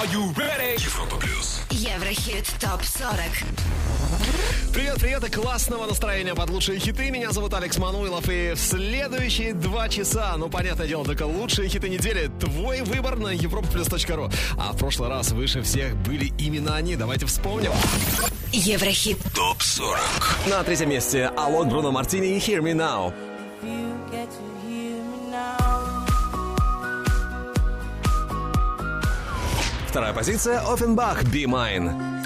Are you ready? Европа плюс. Еврохит ТОП-40 Привет, привет и классного настроения под лучшие хиты. Меня зовут Алекс Мануилов. И в следующие два часа, ну, понятное дело, только лучшие хиты недели. Твой выбор на europaplus.ru. А в прошлый раз выше всех были именно они. Давайте вспомним. Еврохит Топ 40. На третьем месте Алок, Бруно Мартини и Hear Me Now. Вторая позиция Оффенбах, Be Mine.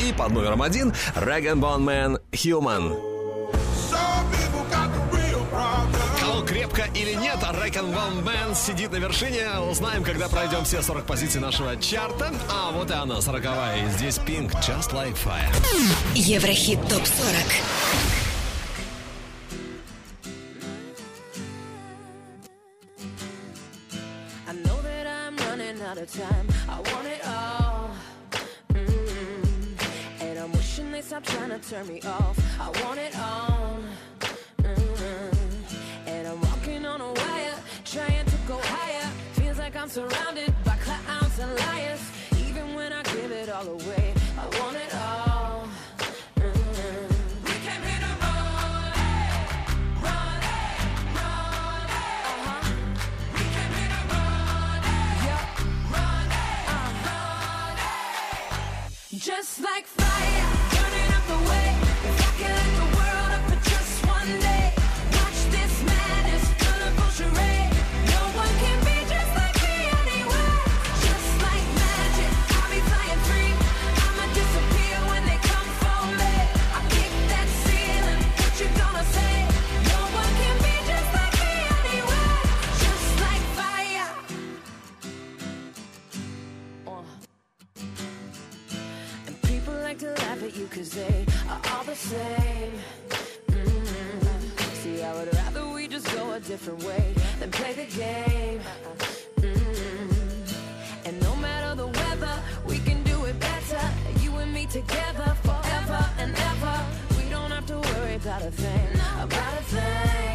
И под номером один Rag Bone Man Human. Крепко или нет, Rag Bone Man сидит на вершине. Узнаем, когда пройдем все 40 позиций нашего чарта. А вот и она, 40 И здесь Pink, Just Like Fire. Еврохит ТОП-40 time. I want it all. mm And I'm wishing they stop trying to turn me off. I want it all. mm And I'm walking on a wire, trying to go higher. Feels like I'm surrounded by clowns and liars. Even when I give it all away, cause they are all the same. Mm. See, I would rather we just go a different way than play the game. Mm. And no matter the weather, we can do it better. You and me together forever and ever. We don't have to worry about a thing, about a thing.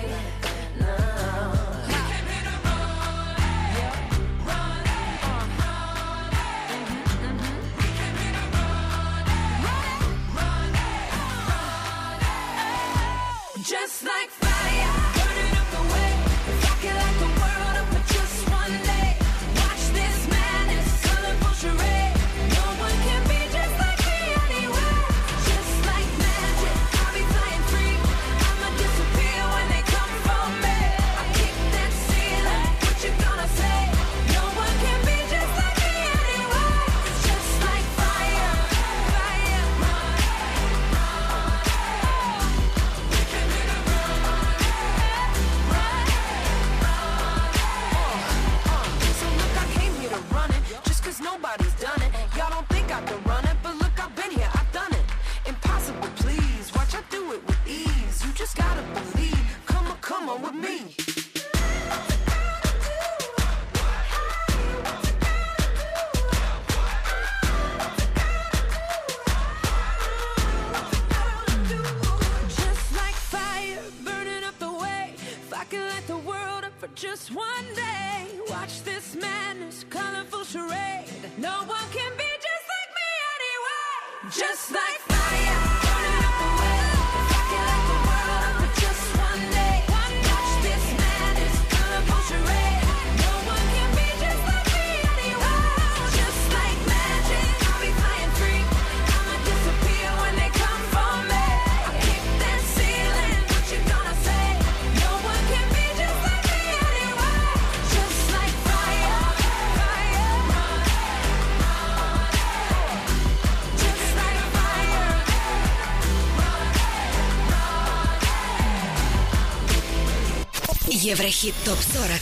Еврохит ТОП-40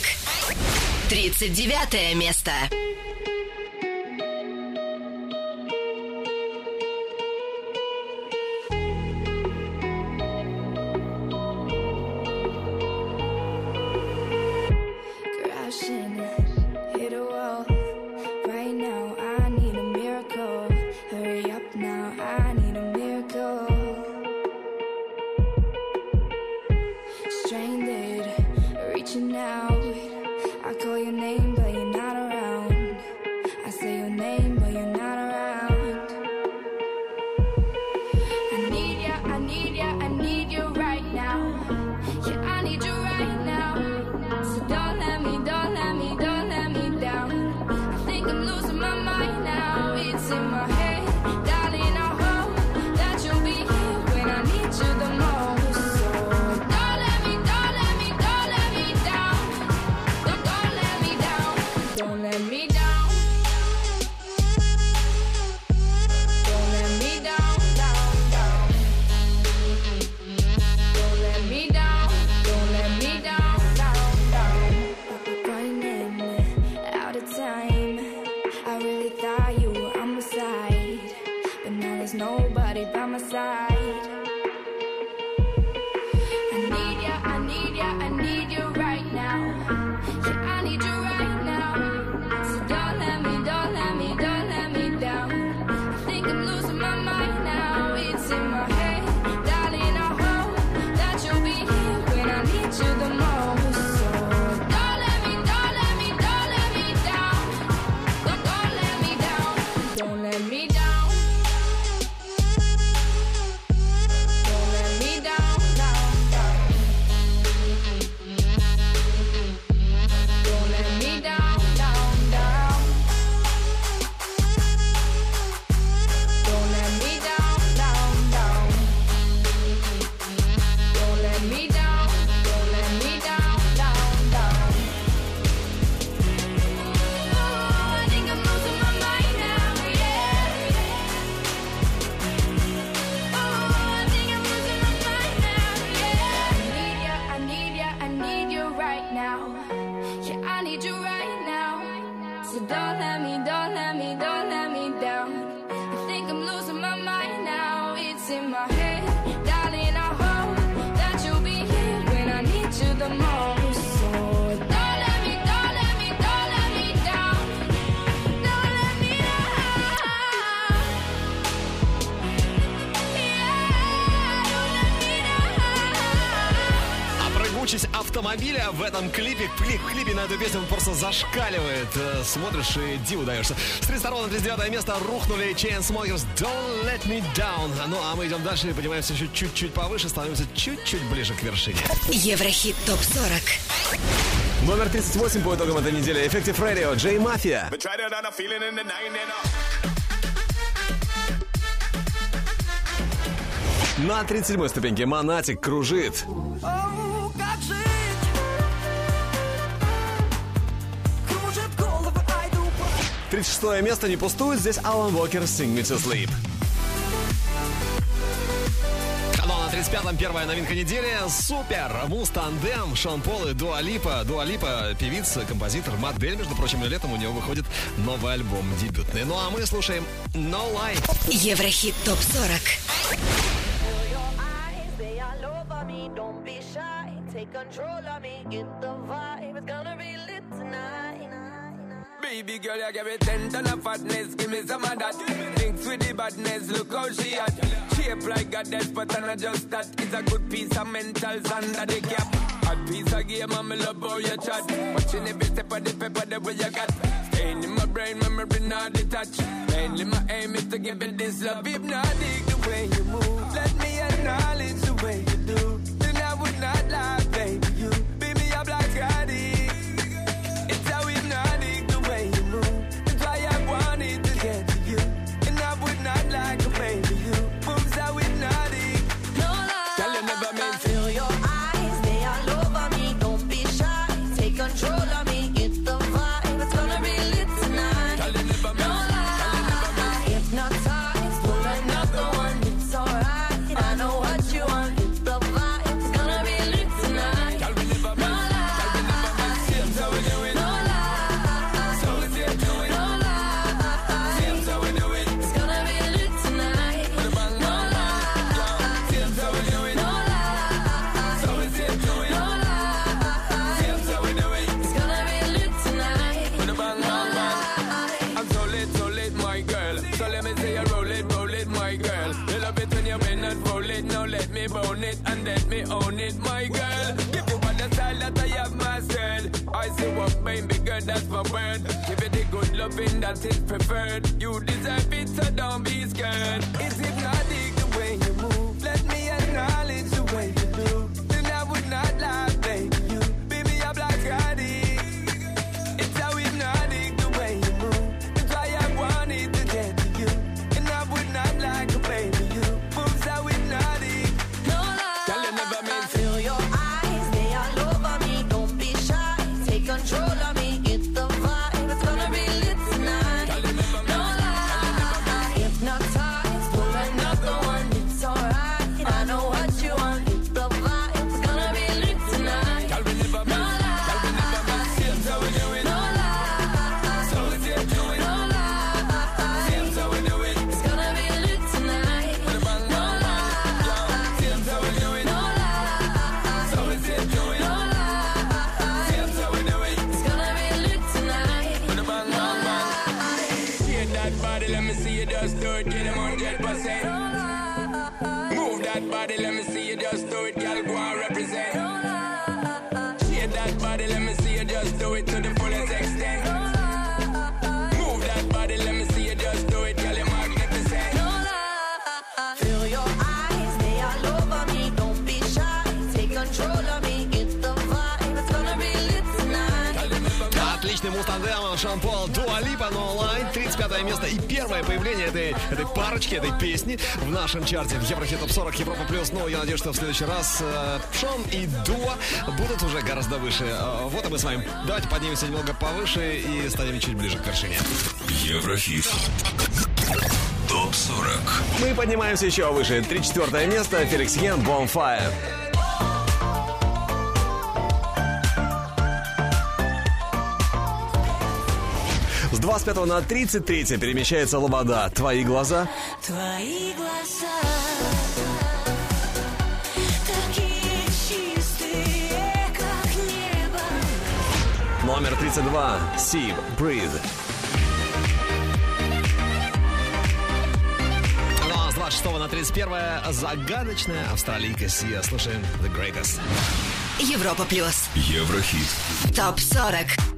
39 место в этом клипе. Клип, клипе на эту песню он просто зашкаливает. Э, смотришь и диву даешься. С 32 на 39 место рухнули Chainsmokers Don't Let Me Down. Ну, а мы идем дальше и поднимаемся еще чуть-чуть повыше, становимся чуть-чуть ближе к вершине. Еврохит ТОП-40 Номер 38 по итогам этой недели. Effective Radio, Джей Мафия. На 37 ступеньке Монатик кружит. Oh. 36 место не пустует. Здесь Алан Уокер «Sing Me To Sleep». На 35-м первая новинка недели. Супер! Мустандем, Шон Пол и Дуа Липа. Дуа Липа, певица, композитор, модель. Между прочим, летом у него выходит новый альбом дебютный. Ну, а мы слушаем No Lie. Еврохит ТОП-40. Take control of me, get the Baby girl, you give me ten ton of fatness, give me some of that. Thinks with the badness, look how she at. Shape like a death, but I'm not just that. It's a good piece of mentals under the cap. A piece of game, I'm love how you chat. Watching every step of the paper, the way you got. Staying in my brain, memory not detached. Mainly my aim is to give it this love. If not, dig the way you move. Let me acknowledge the way you as my word. Give you the good loving that is preferred. You deserve it, so don't be scared. Жан-Пол, Дуалипа, но онлайн. 35 место и первое появление этой, этой парочки, этой песни в нашем чарте в Еврохит Топ 40 Европа Плюс. Ну, я надеюсь, что в следующий раз э, Шон и Дуа будут уже гораздо выше. Э, вот и мы с вами. Давайте поднимемся немного повыше и станем чуть ближе к вершине. Еврохит. Топ 40. Мы поднимаемся еще выше. 34 место. Феликс Ян, Bonfire. 25 на 33 перемещается Лобода. Твои глаза. Твои глаза. Номер 32. Сиб. Breathe. Ну, а с 26 на 31 загадочная австралийка Сия. Слушаем The Greatest. Европа плюс. Еврохит. Топ 40.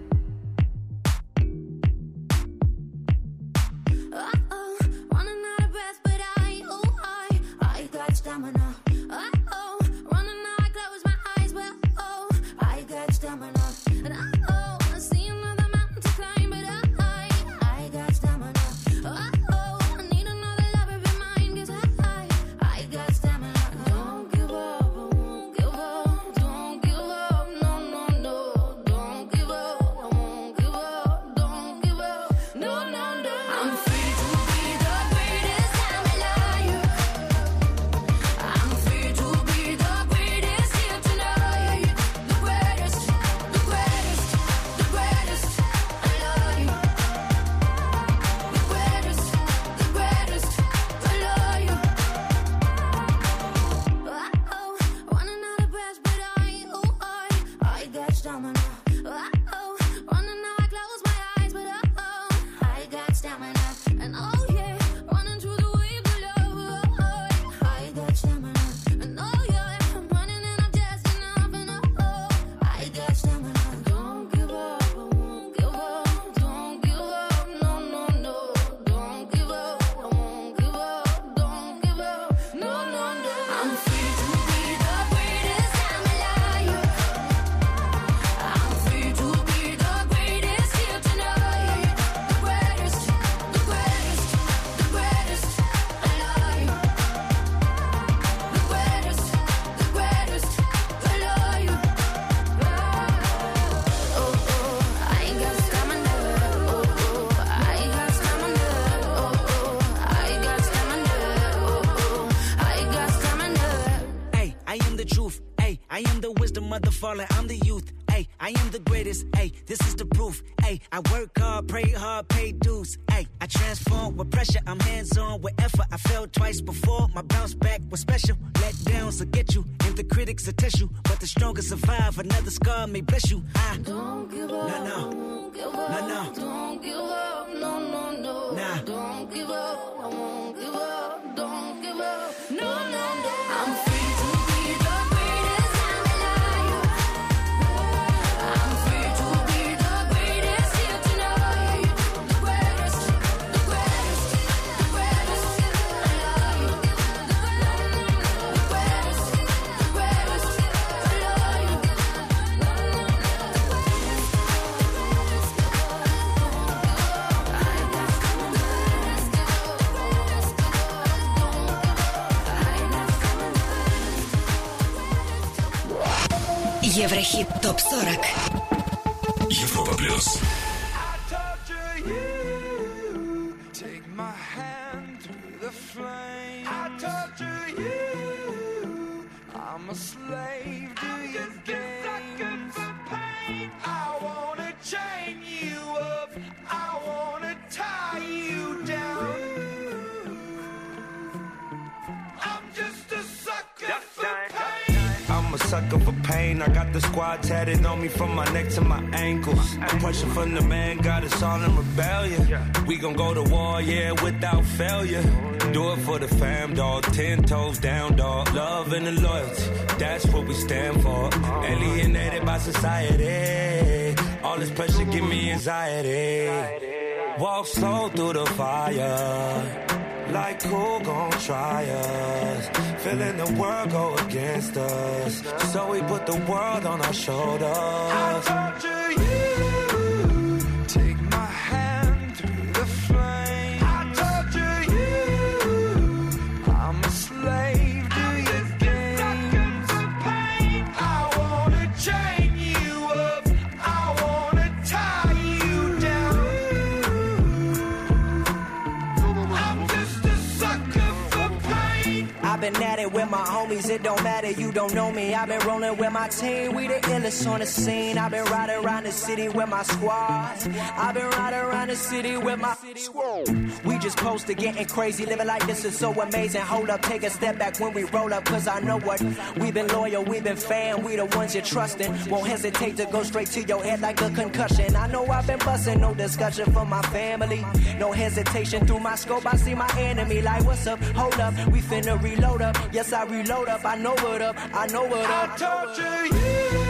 the falling my hand through the flame. I torture you. I'm a slave sucker for pain. I got the squad tatted on me from my neck to my ankles. The pressure from the man got us all in rebellion. We gon' go to war, yeah, without failure. Do it for the fam, dog. Ten toes down, dog. Love and the loyalty, that's what we stand for. Alienated by society. All this pressure give me anxiety. Walk slow through the fire. Like who gon' try us? Feeling the world go against us. So we put the world on our shoulders. Kevin. At it with my homies, it don't matter, you don't know me. I've been rolling with my team, we the illest on the scene. I've been riding around the city with my squad. I've been riding around the city with my squad. We just posted getting crazy, living like this is so amazing. Hold up, take a step back when we roll up, cause I know what. We've been loyal, we've been fan, we the ones you're trusting. Won't hesitate to go straight to your head like a concussion. I know I've been busting, no discussion for my family. No hesitation through my scope, I see my enemy. Like, what's up? Hold up, we finna reload up. Yes, I reload up, I know what up, I know what I up. torture you.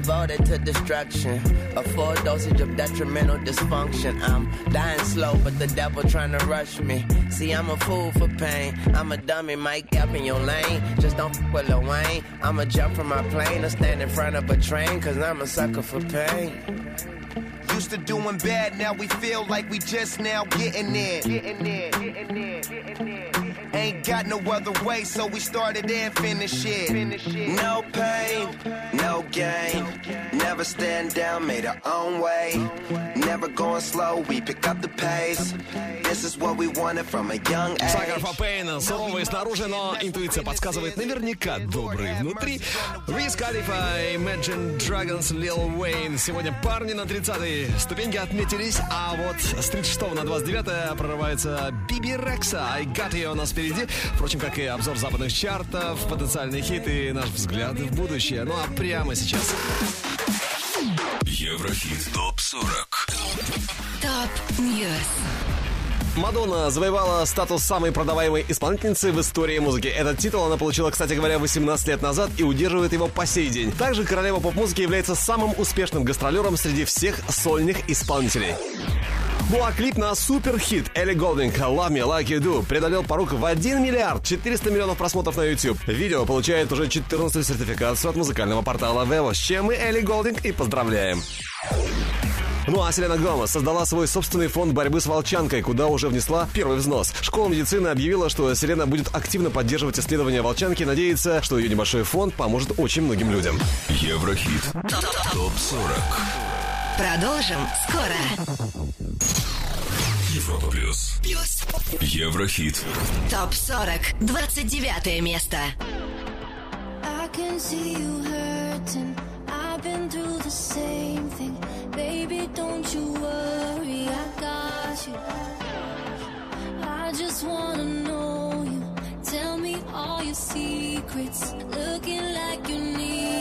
Devoted to destruction. A full dosage of detrimental dysfunction. I'm dying slow, but the devil trying to rush me. See, I'm a fool for pain. I'm a dummy, Mike up in your lane. Just don't f with Lil Wayne. I'ma jump from my plane or stand in front of a train, cause I'm a sucker for pain. Used to doing bad, now we feel like we just now getting in. Getting there, getting there, getting there. Ain't got no other way, so we started and finished it. No pain, no gain. Never stand down, made our own way. Never going slow, we pick up the pace. This is what we wanted from a young age. Фапейн, суровый снаружи, но интуиция подсказывает наверняка добрый внутри. Виз Калифа, Imagine Dragons, Lil Wayne. Сегодня парни на 30-й ступеньке отметились, а вот с 36 на 29 прорывается Биби Рекса. I Got You у нас впереди. Впрочем, как и обзор западных чартов, потенциальный хит и наш взгляд в будущее. Ну а прямо сейчас. Еврохит ТОП-40. Top News. Мадонна завоевала статус самой продаваемой исполнительницы в истории музыки. Этот титул она получила, кстати говоря, 18 лет назад и удерживает его по сей день. Также королева поп-музыки является самым успешным гастролером среди всех сольных исполнителей. Ну а клип на суперхит Элли Голдинг «Love Me Like You Do» преодолел порог в 1 миллиард 400 миллионов просмотров на YouTube. Видео получает уже 14 сертификацию от музыкального портала Vevo, с чем мы Элли Голдинг и поздравляем. Ну а Селена Гомес создала свой собственный фонд борьбы с волчанкой, куда уже внесла первый взнос. Школа медицины объявила, что Селена будет активно поддерживать исследования волчанки и надеется, что ее небольшой фонд поможет очень многим людям. Еврохит ТОП-40. Продолжим скоро. Европа плюс. Плюс. Еврохит. ТОП-40. 29 место. I can see you hurting. I've been through the same thing. Baby, don't you worry, I got you. I just wanna know you. Tell me all your secrets. Looking like you need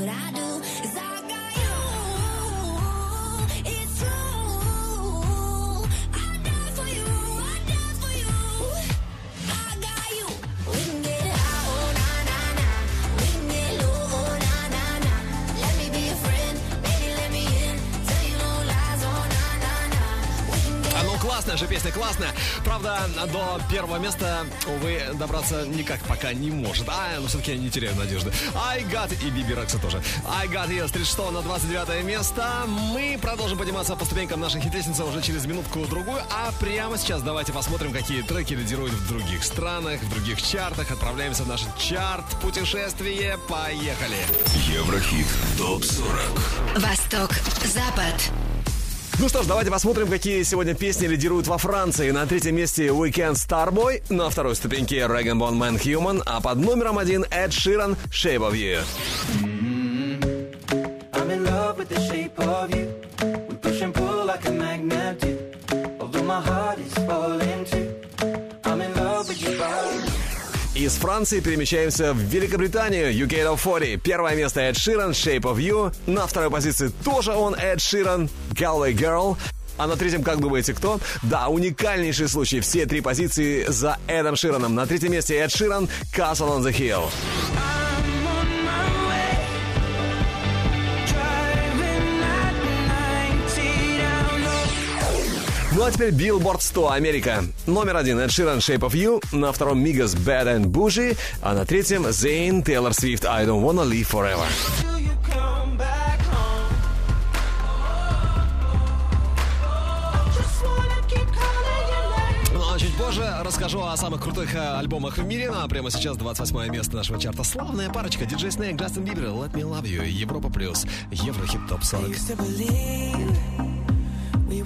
what I do. Песня, классная. Правда, до первого места, увы, добраться никак пока не может. А, но все-таки я не теряю надежды. I got и Биби Рекса тоже. I got you с 36 на 29 место. Мы продолжим подниматься по ступенькам нашей хит-лестницы уже через минутку-другую. А прямо сейчас давайте посмотрим, какие треки лидируют в других странах, в других чартах. Отправляемся в наш чарт путешествие. Поехали! Еврохит ТОП-40 Восток, Запад. Ну что ж, давайте посмотрим, какие сегодня песни лидируют во Франции. На третьем месте Weekend Starboy, на второй ступеньке Dragon Bone Man Human, а под номером один Эд Ширан Shape of You. I'm in love with the shape of you. Из Франции перемещаемся в Великобританию. UK Top 40. Первое место Эд Ширан, Shape of You. На второй позиции тоже он, Эд Ширан, Galway Girl. А на третьем, как думаете, кто? Да, уникальнейший случай. Все три позиции за Эдом Шираном. На третьем месте Эд Ширан, Castle on the Hill. Ну а теперь Billboard 100 Америка. Номер один Эд Ширан Shape of You, на втором Мигас Bad and Bougie, а на третьем Zayn Taylor Swift I Don't Wanna Live Forever. Ну а позже расскажу о самых крутых э, альбомах в мире. Ну а прямо сейчас 28 место нашего чарта. Славная парочка. Диджей Снейк, Джастин Бибер, Let Me Love You, Европа Плюс, Еврохит Топ 40.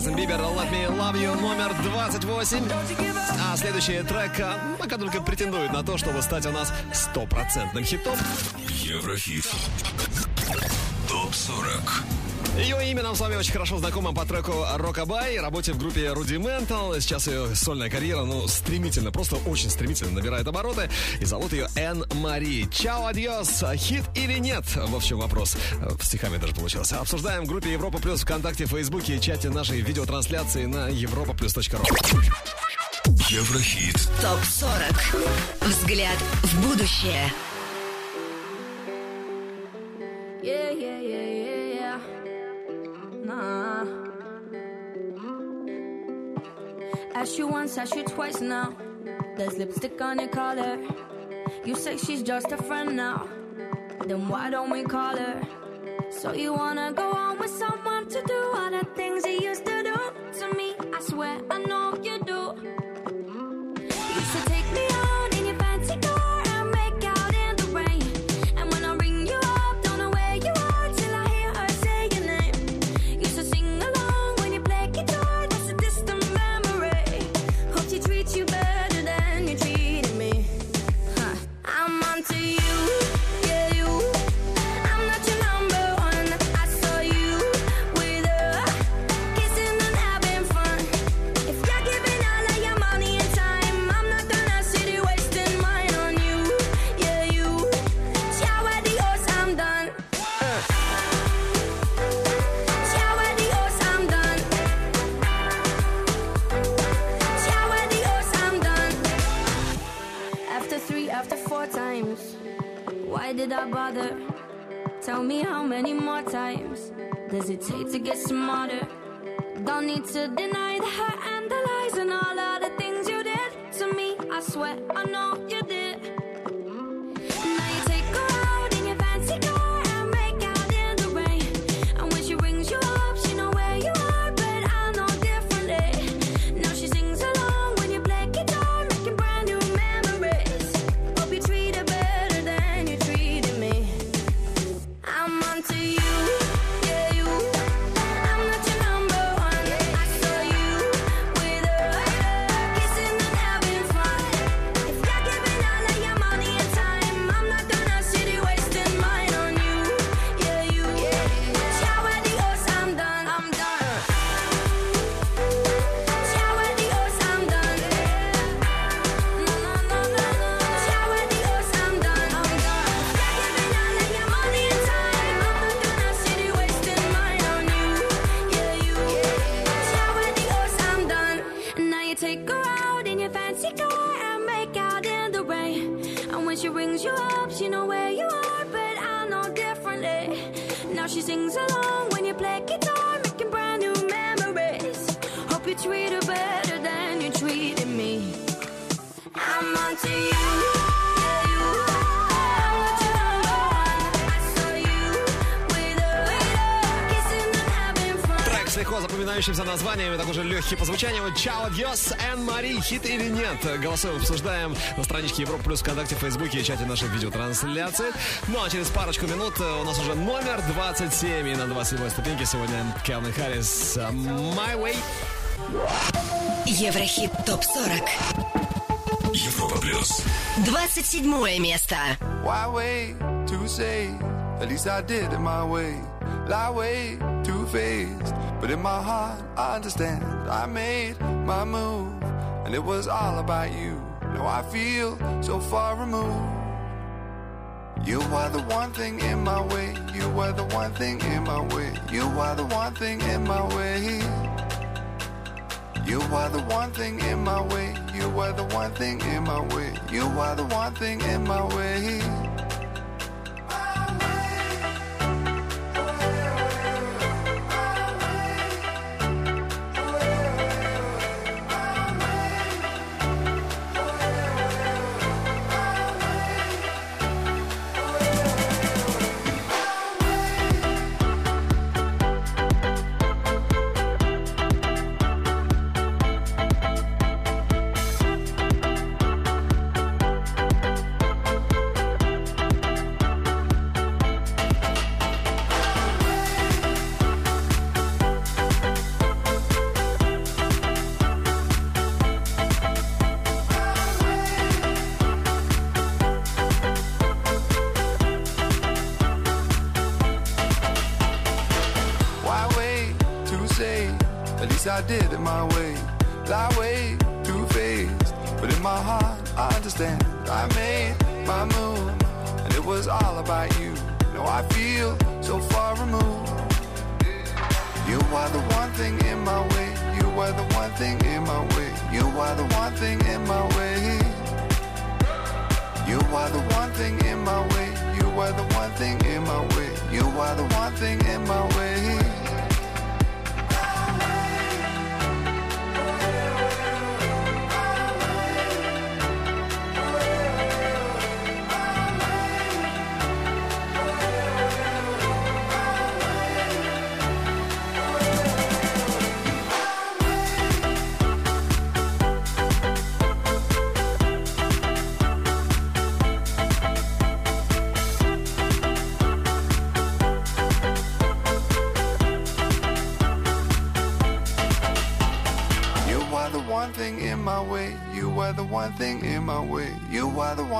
Джастин Бибер, Let Me Love You, номер 28. А следующий трек а, пока только претендует на то, чтобы стать у нас стопроцентным хитом. Еврохит ТОП-40 Ее имя нам с вами очень хорошо знакомо по треку Rockabye, работе в группе Rudimental. Сейчас ее сольная карьера, ну, стремительно, просто очень стремительно набирает обороты. И зовут ее Энн Мари. Ciao, Adios, хит или нет? В общем, вопрос в стихами даже получился. Обсуждаем в группе Европа Плюс ВКонтакте, Фейсбуке и чате нашей видеотрансляции на europaplus.ru. Еврохит. ТОП-40. Взгляд в будущее. Yeah, yeah, yeah, yeah, yeah. Nah. Ask you once, ask you twice now. There's lipstick on your collar. You say she's just a friend now. Then why don't we call her? So you wanna go on with someone to do all the things he used to do to me? I swear I know you легкий по звучанию. Ciao, Adios, Энн Мари, хит или нет? Голосуем, обсуждаем на страничке Европа Плюс ВКонтакте, Фейсбуке и чате нашей видеотрансляции. Ну а через парочку минут у нас уже номер 27. И на 27 ступеньке сегодня Келвин Харрис «My Way». Еврохит ТОП-40. Европа плюс. 27 место. Why wait to say? At least I did it my way. Lie way too faced. But in my heart, I understand. I made my move, and it was all about you. Now I feel so far removed. You are the one thing in my way. You are the one thing in my way. You are the one thing in my way. You are the one thing in my way. You are the one thing in my way. You are the one thing in my way.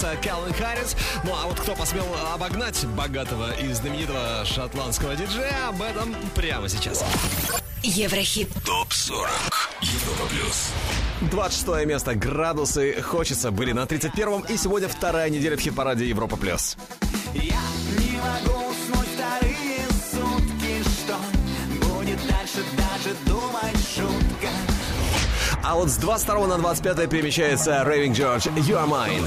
Расположился Калвин Харрис. Ну а вот кто посмел обогнать богатого и знаменитого шотландского диджея, об этом прямо сейчас. Еврохит. ТОП-40 Европа Плюс. 26 место. Градусы хочется были на 31-м. И сегодня вторая неделя в хит-параде Европа Плюс. А вот с 22 на 25 перемещается Raving George You Are Mine.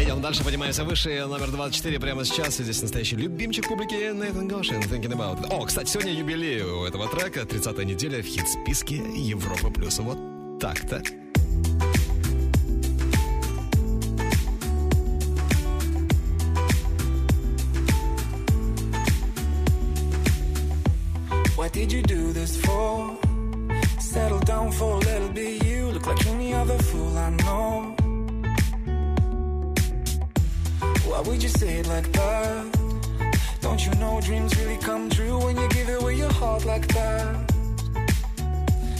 Идем дальше, поднимаемся выше. Номер 24 прямо сейчас. И здесь настоящий любимчик публики Нейтан Гошин. Thinking about. it. О, кстати, сегодня юбилей у этого трека. 30-я неделя в хит-списке Европа Плюс. Вот так-то. Did you do this for? Settle down for a little bit. You look like any other fool I know. Why would you say it like that? Don't you know dreams really come true when you give away your heart like that?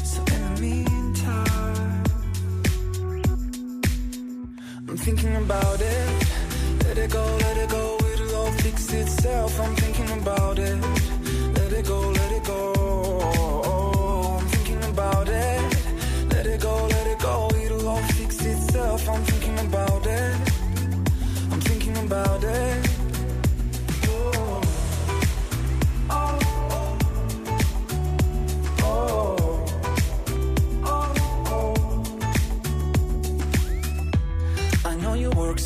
So in the meantime, I'm thinking about it. Let it go, let it go, it'll all fix itself. I'm thinking about it.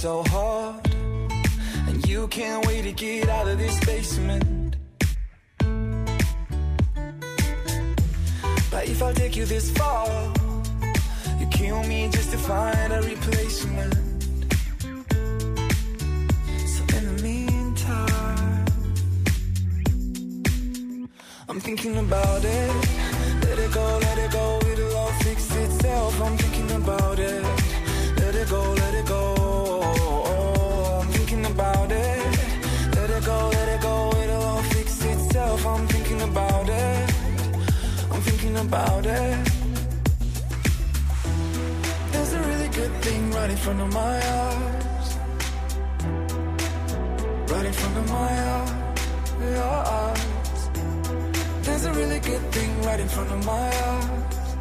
So hard, and you can't wait to get out of this basement. But if I take you this far, you kill me just to find a replacement. So in the meantime, I'm thinking about it. Let it go, let it go, it'll all fix itself. I'm thinking about it. I'm thinking about it. There's a really good thing right in front of my eyes. Right in front of my eyes. There's a really good thing right in front of my eyes.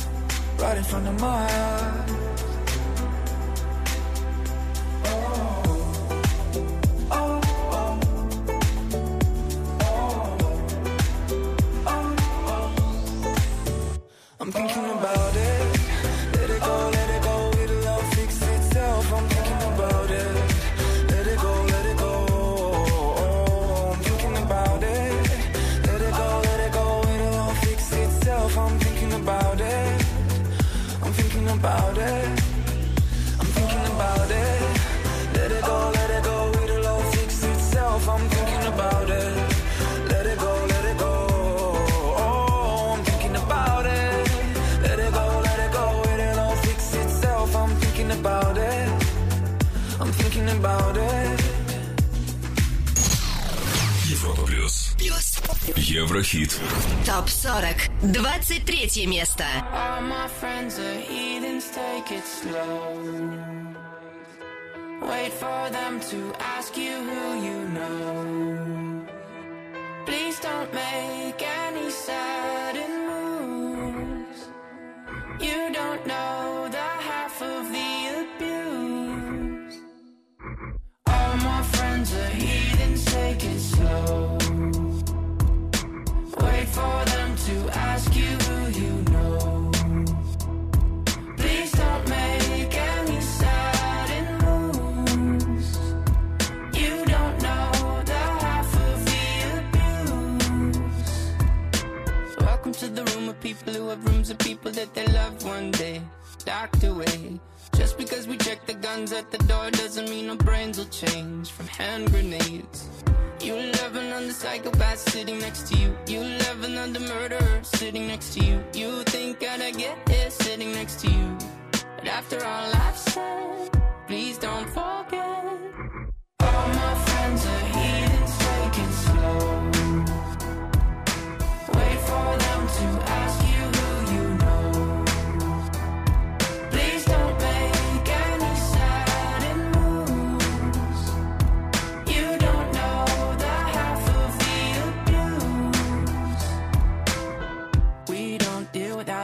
Right in front of my eyes. forever. Европа плюс. Плюс. Еврохит. ТОП 40. 23 место. All my friends are heathens, take it slow. Wait for them to ask you who you know. Please don't make any sudden moves. You don't know Heathens, take it slow. Wait for them to ask you who you know. Please don't make any sudden moves. You don't know the half of the abuse. Welcome to the room of people who have rooms of people that they love one day docked away. Just because we check the guns at the door doesn't mean our brains will change from hand grenades. You love another psychopath sitting next to you. You love another murderer sitting next to you. You think I'd get here sitting next to you. But after all I've said, please don't forget. All my friends are heathens, take it slow.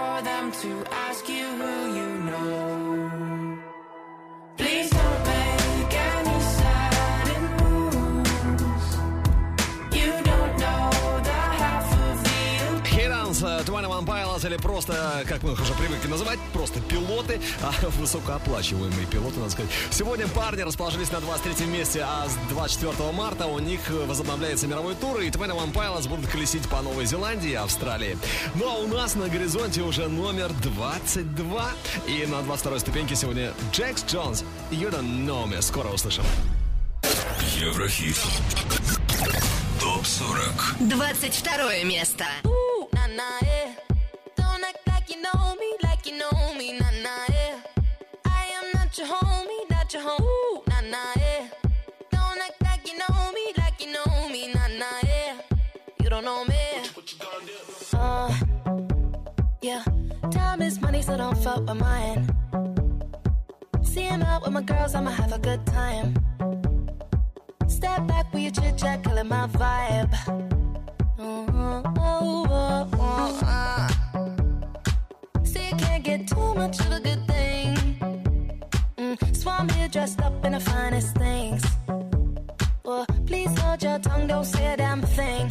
For them to ask you who you know. Please Или просто, как мы их уже привыкли называть, просто пилоты, а высокооплачиваемые пилоты, надо сказать. Сегодня парни расположились на 23 месте, а с 24 марта у них возобновляется мировой тур, и Туана Вампайлас будут колесить по Новой Зеландии и Австралии. Ну а у нас на горизонте уже номер 22, и на 22 ступеньке сегодня Джекс Джонс. You don't know me. Скоро услышим. Еврохит. Топ 40. 22 место. Time is money, so don't fuck with mine. See him out with my girls, I'ma have a good time. Step back with your chit chat, killing my vibe. Mm, oh, oh, oh, ah. See, you can't get too much of a good thing. Mm, so I'm here dressed up in the finest things. Well, please hold your tongue, don't say a damn thing.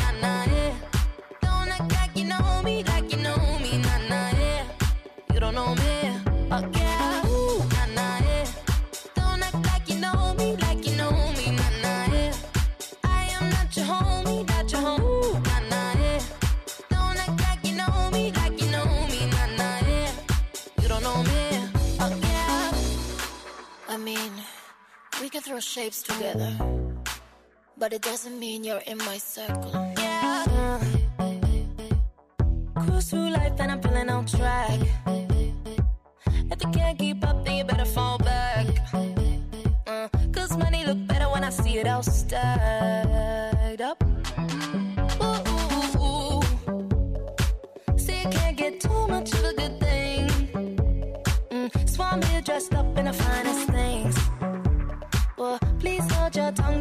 Mean, we can throw shapes together, but it doesn't mean you're in my circle. Yeah. Cruise through life and I'm feeling on track. If you can't keep up, then you better fall back. Uh, Cause money look better when I see it all stacked up. Ooh, ooh, ooh. See, you can't get too much of a good thing. Mm, so I'm here dressed up in the finest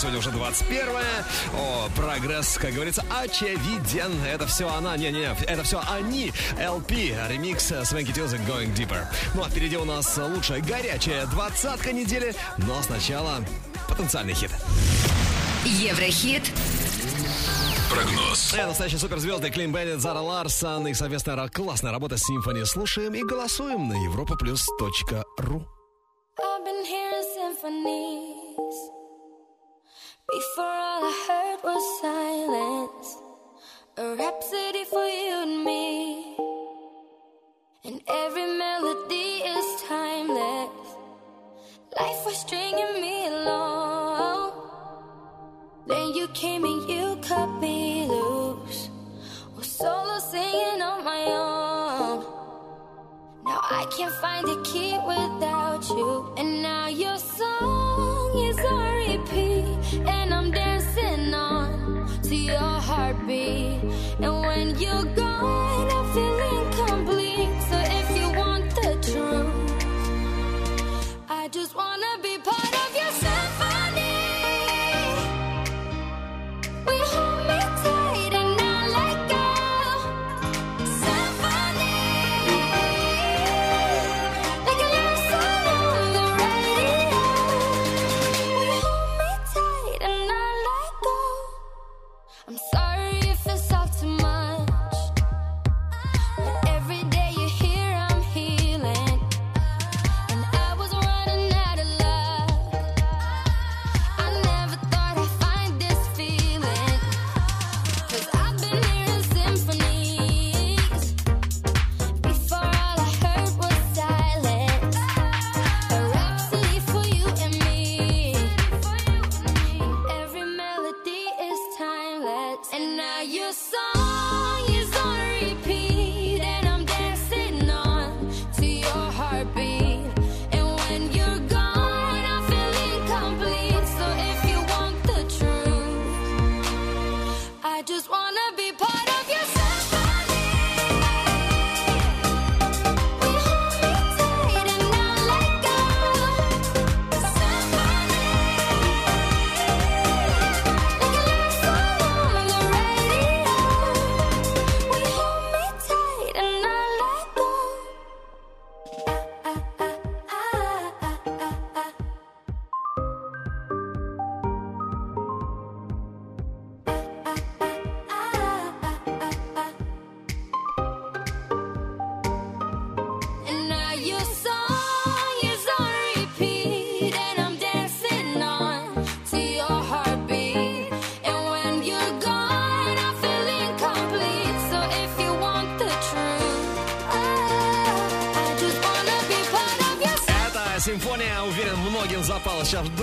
Сегодня уже 21 О, прогресс, как говорится, очевиден. Это все она, не-не, это все они. LP, ремикс Свенки Тилзик Going Deeper. Ну а впереди у нас лучшая горячая двадцатка недели, но сначала потенциальный хит. Еврохит. Прогноз. Это настоящие суперзвезды Клин Беннет, Зара Ларсон. Их совместная классная работа с Symphony. Слушаем и голосуем на europaplus.ru. I've been hearing symphonies. Before all I heard was silence. A rhapsody for you and me. And every melody is timeless. Life was stringing me along. Then you came and you cut me loose. Was solo singing on my own. Now I can't find a key without you. And now you're song be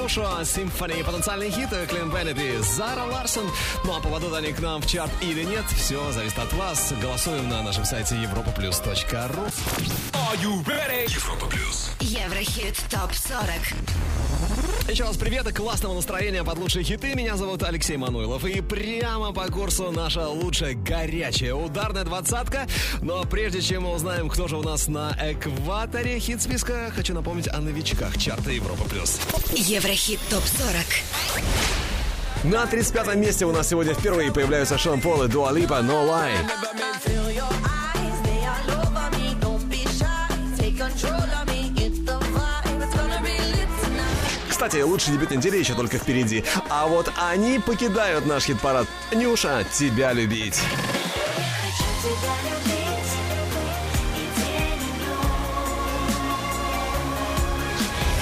душу. Симфония потенциальные хиты Клин Беннет и Зара Ларсон. Ну а попадут они к нам в чарт или нет, все зависит от вас. Голосуем на нашем сайте europaplus.ru Are you ready? Европа плюс. Еврохит ТОП-40. Еще раз привет и классного настроения под лучшие хиты. Меня зовут Алексей Мануилов. И прямо по курсу наша лучшая горячая ударная двадцатка. Но прежде чем мы узнаем, кто же у нас на экваторе хит-списка, хочу напомнить о новичках чарта Европа+. плюс. Еврохит ТОП-40. На 35-м месте у нас сегодня впервые появляются Шон Пол и Дуа Липа «No Lie». Take control of Кстати, лучший дебют недели еще только впереди. А вот они покидают наш хит-парад. Нюша, тебя любить.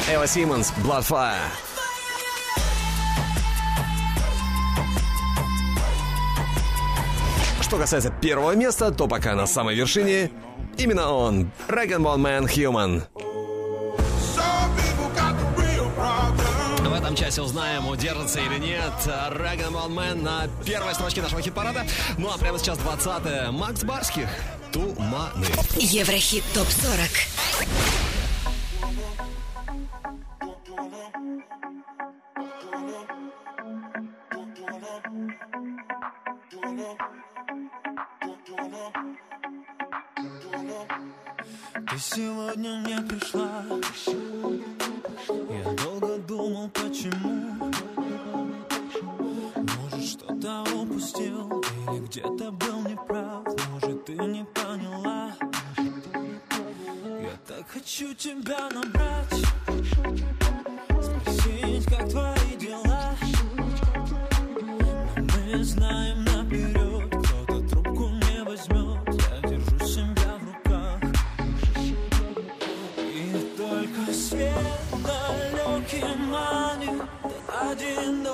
Эва Симмонс, Bloodfire. Что касается первого места, то пока на самой вершине именно он, Dragon Ball Man Human. Часе узнаем, удержится или нет Ball Man на первой строчке нашего хит-парада. Ну а прямо сейчас 20 Макс Барских. Туманы. Еврохит ТОП-40. Ты сегодня не пришла почему? Может, что-то упустил Или где-то был неправ? Может, ты не поняла? Я так хочу тебя набрать до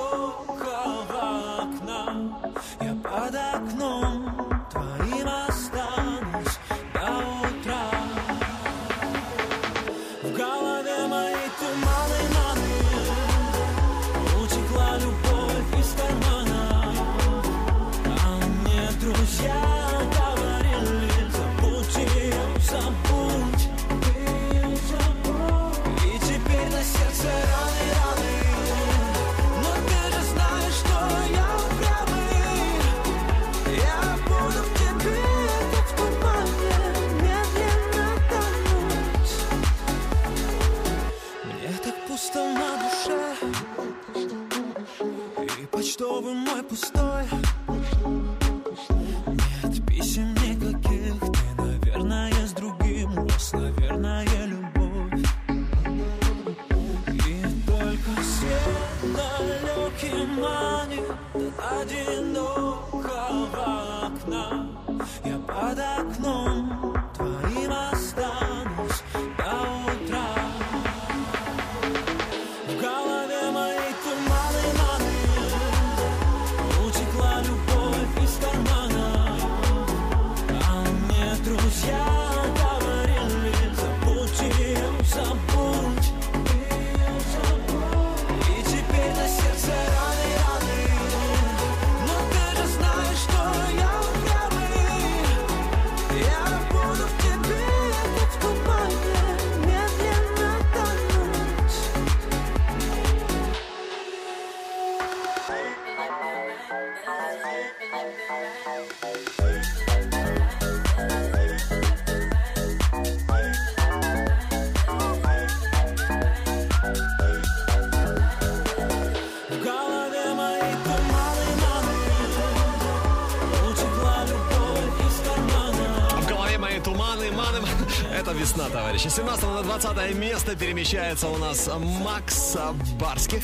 на 20 место перемещается у нас Макс Барских.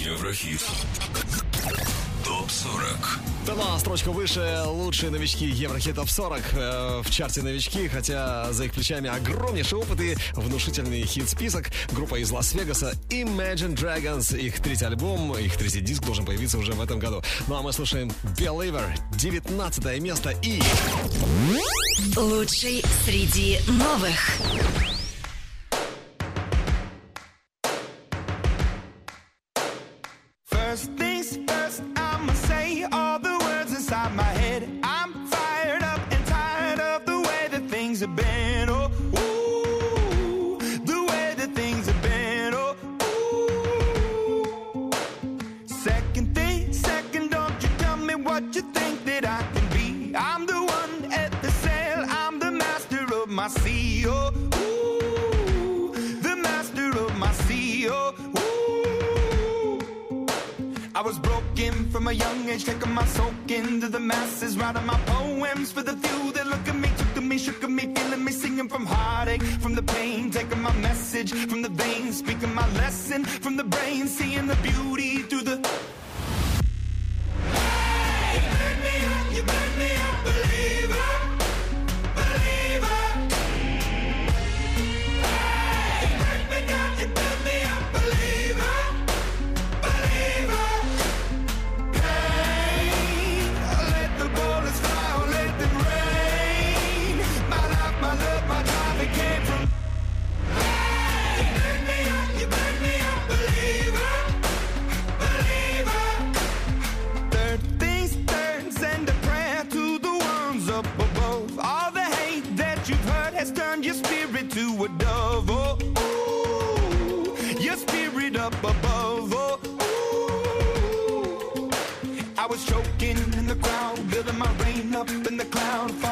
Еврохит. Топ 40. Да ладно, строчка выше. Лучшие новички Еврохит Топ 40 э, в чарте новички, хотя за их плечами огромнейший опыт и внушительный хит-список. Группа из Лас-Вегаса Imagine Dragons. Их третий альбом, их третий диск должен появиться уже в этом году. Ну а мы слушаем Believer, 19 место и... Лучший среди новых. choking in the crowd, building my rain up in the cloud.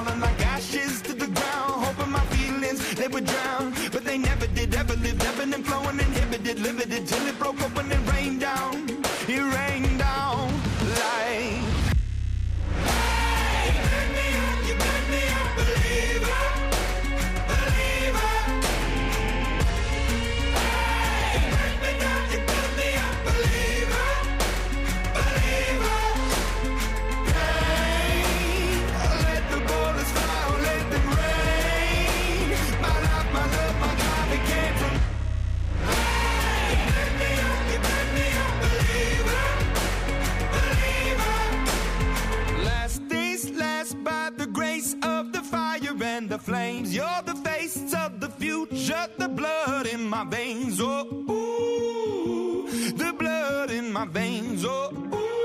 veins. Oh, ooh.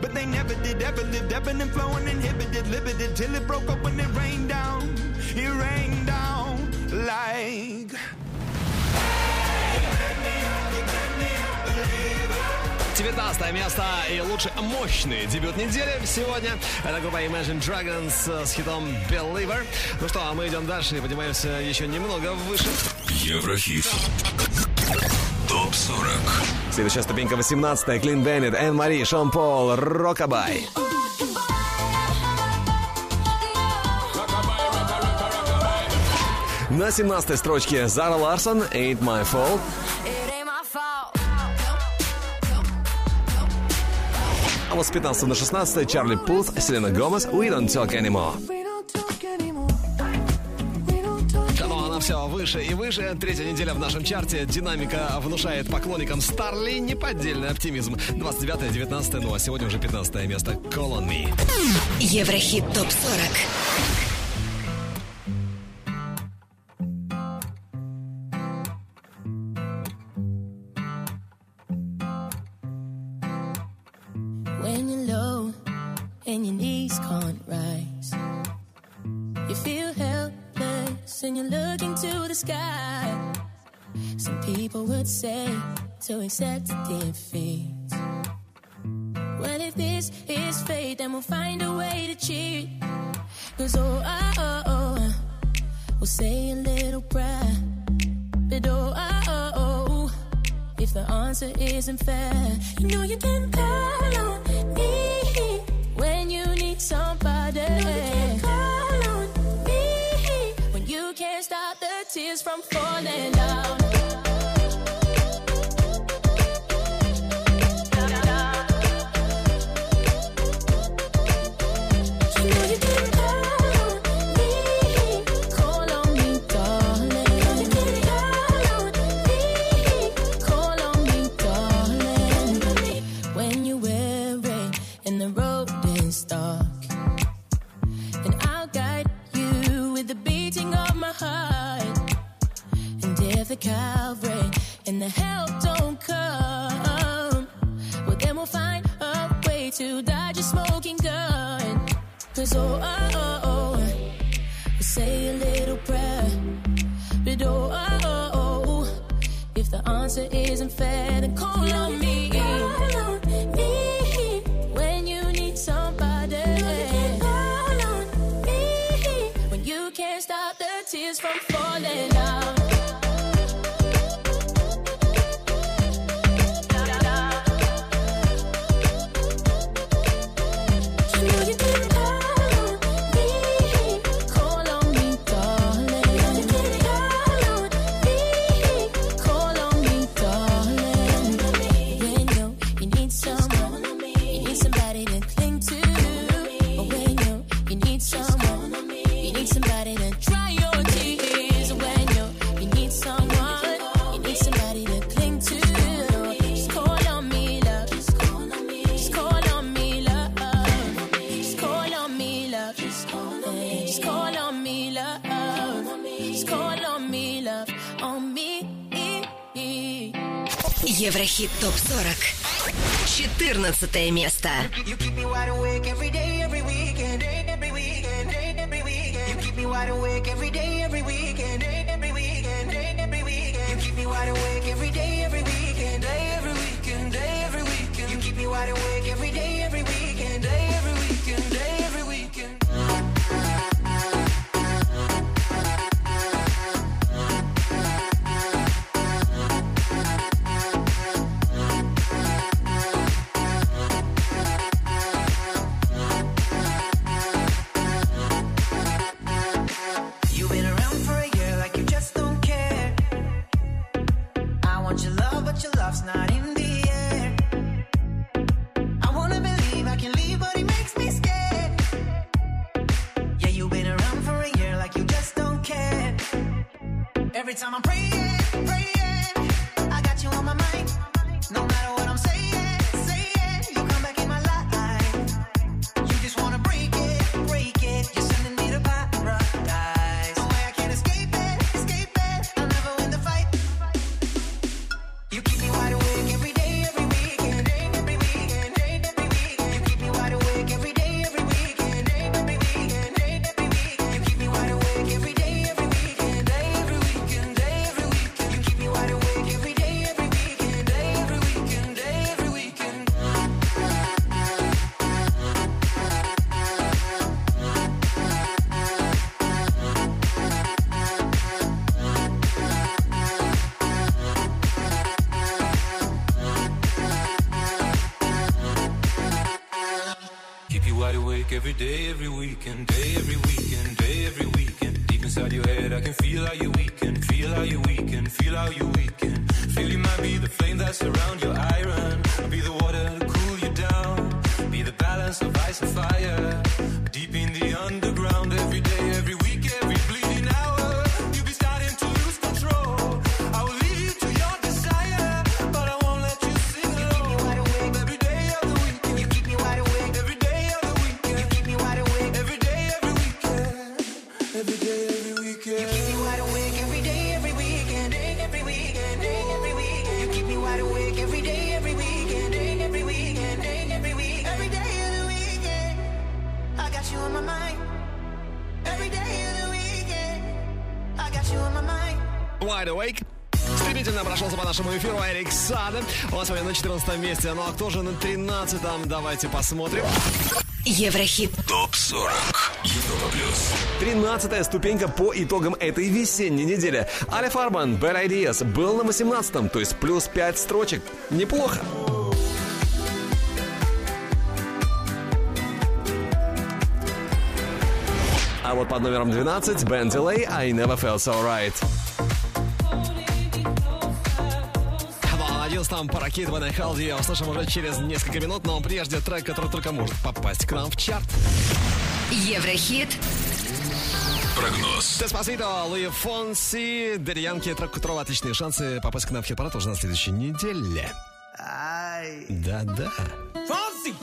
But they never did, ever lived, ebbing and flowing, inhibited, limited, till it broke up when it rained down. It rained down like. Hey, 19 место и лучший мощный дебют недели сегодня. Это группа Imagine Dragons с хитом Believer. Ну что, а мы идем дальше и поднимаемся еще немного выше. Еврохит. ТОП-40 Следующая ступенька 18 Клин Беннет, Энн Мари, Шон Пол, Рокабай. На 17 строчке Зара Ларсон «Ain't My Fault». А вот с 15 на 16 Чарли Пулс, Селена Гомес «We Don't Talk Anymore». выше и выше. Третья неделя в нашем чарте. Динамика внушает поклонникам Старли неподдельный оптимизм. 29 19 ну а сегодня уже 15 место. Colony. Еврохит ТОП-40. sky. Some people would say to accept defeat. Well, if this is fate, then we'll find a way to cheat. Cause oh, oh, oh, oh we'll say a little prayer. But oh, oh, oh, oh, if the answer isn't fair, you know you can call on me when you need somebody. You know you the tears from falling down. Хит ТОП-40. 14 место. You keep me wide awake every эфиру Эрик Сада. У сегодня на 14 месте, ну а кто же на 13-м? Давайте посмотрим. Еврохит. Топ-40. Европа плюс. Тринадцатая ступенька по итогам этой весенней недели. Али Фарман, Bad Ideas, был на 18-м, то есть плюс 5 строчек. Неплохо. А вот под номером 12 Бен Дилей I Never Felt So Right. там Паракит Ванахалди услышим уже через несколько минут, но прежде трек, который только может попасть к нам в чарт. Еврохит. Прогноз. Деспасито, Луи Фонси, Дерьянки, трек которого отличные шансы попасть к нам в хит-парад уже на следующей неделе. Да-да. Фонси!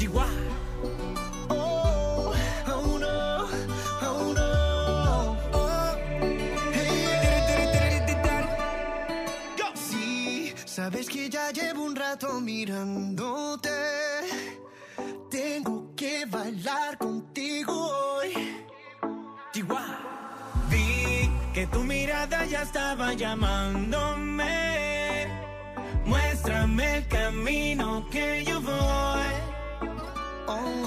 Диуа! Sabes que ya llevo un rato mirándote. Tengo que bailar contigo hoy. Chihuahua. Vi que tu mirada ya estaba llamándome. Muéstrame el camino que yo voy. Oh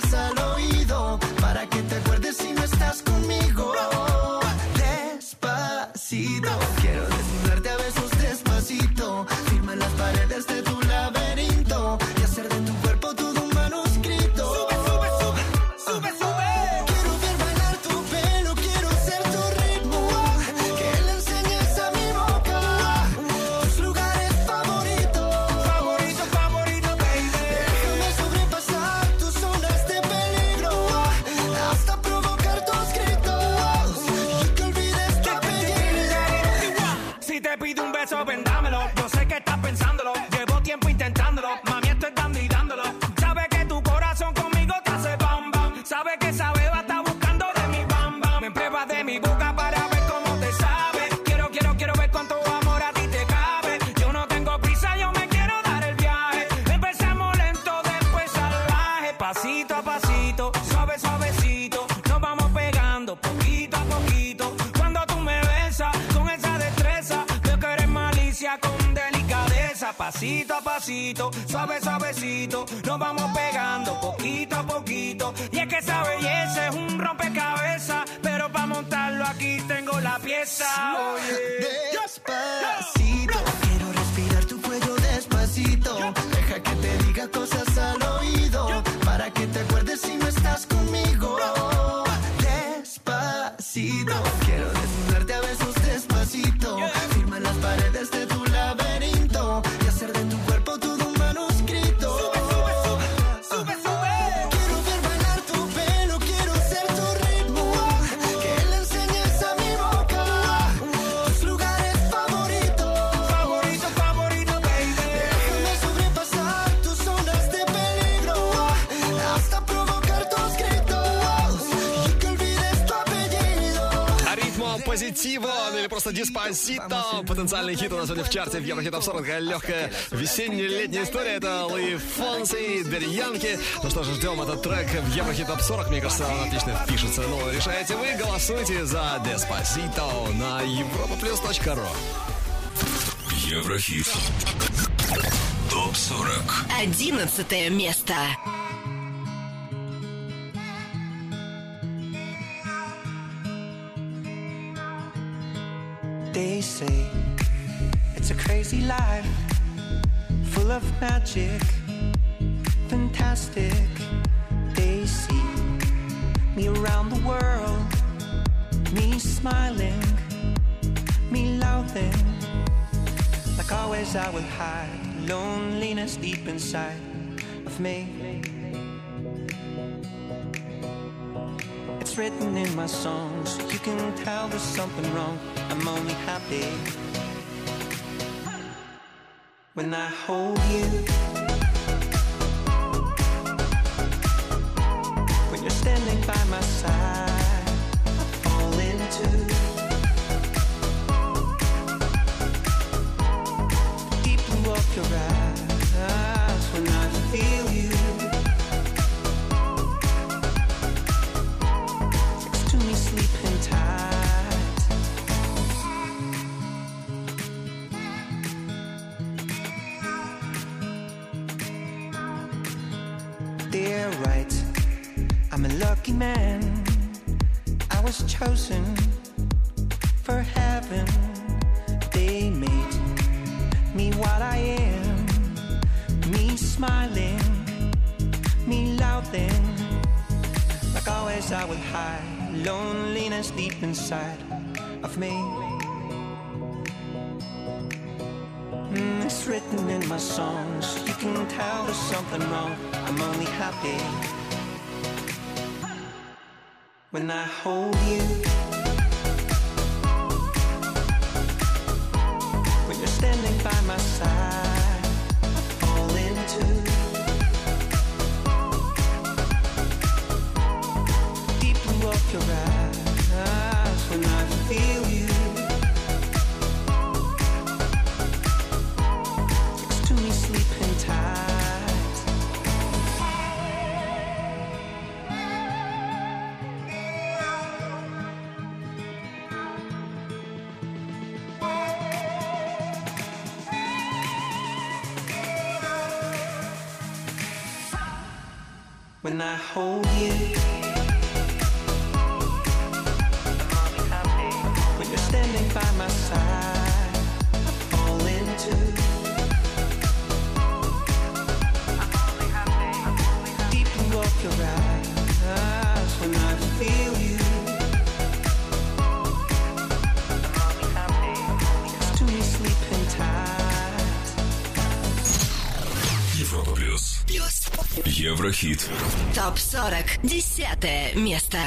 Quiero desnudarte a besos диспансито. Потенциальный хит у нас сегодня в чарте в Еврохит Топ 40. Такая легкая весенняя летняя история. Это Луи Фонси, Дерьянки. Ну что же, ждем этот трек в Еврохит Топ 40. Мне кажется, он отлично впишется. Ну, решаете вы, голосуйте за Деспасито на europaplus.ru. Еврохит. Топ 40. Одиннадцатое место. Magic, fantastic. They see me around the world, me smiling, me laughing. Like always, I will hide loneliness deep inside of me. It's written in my songs. You can tell there's something wrong. I'm only happy when I hold you. Еврохит. Топ 40. Десятое место.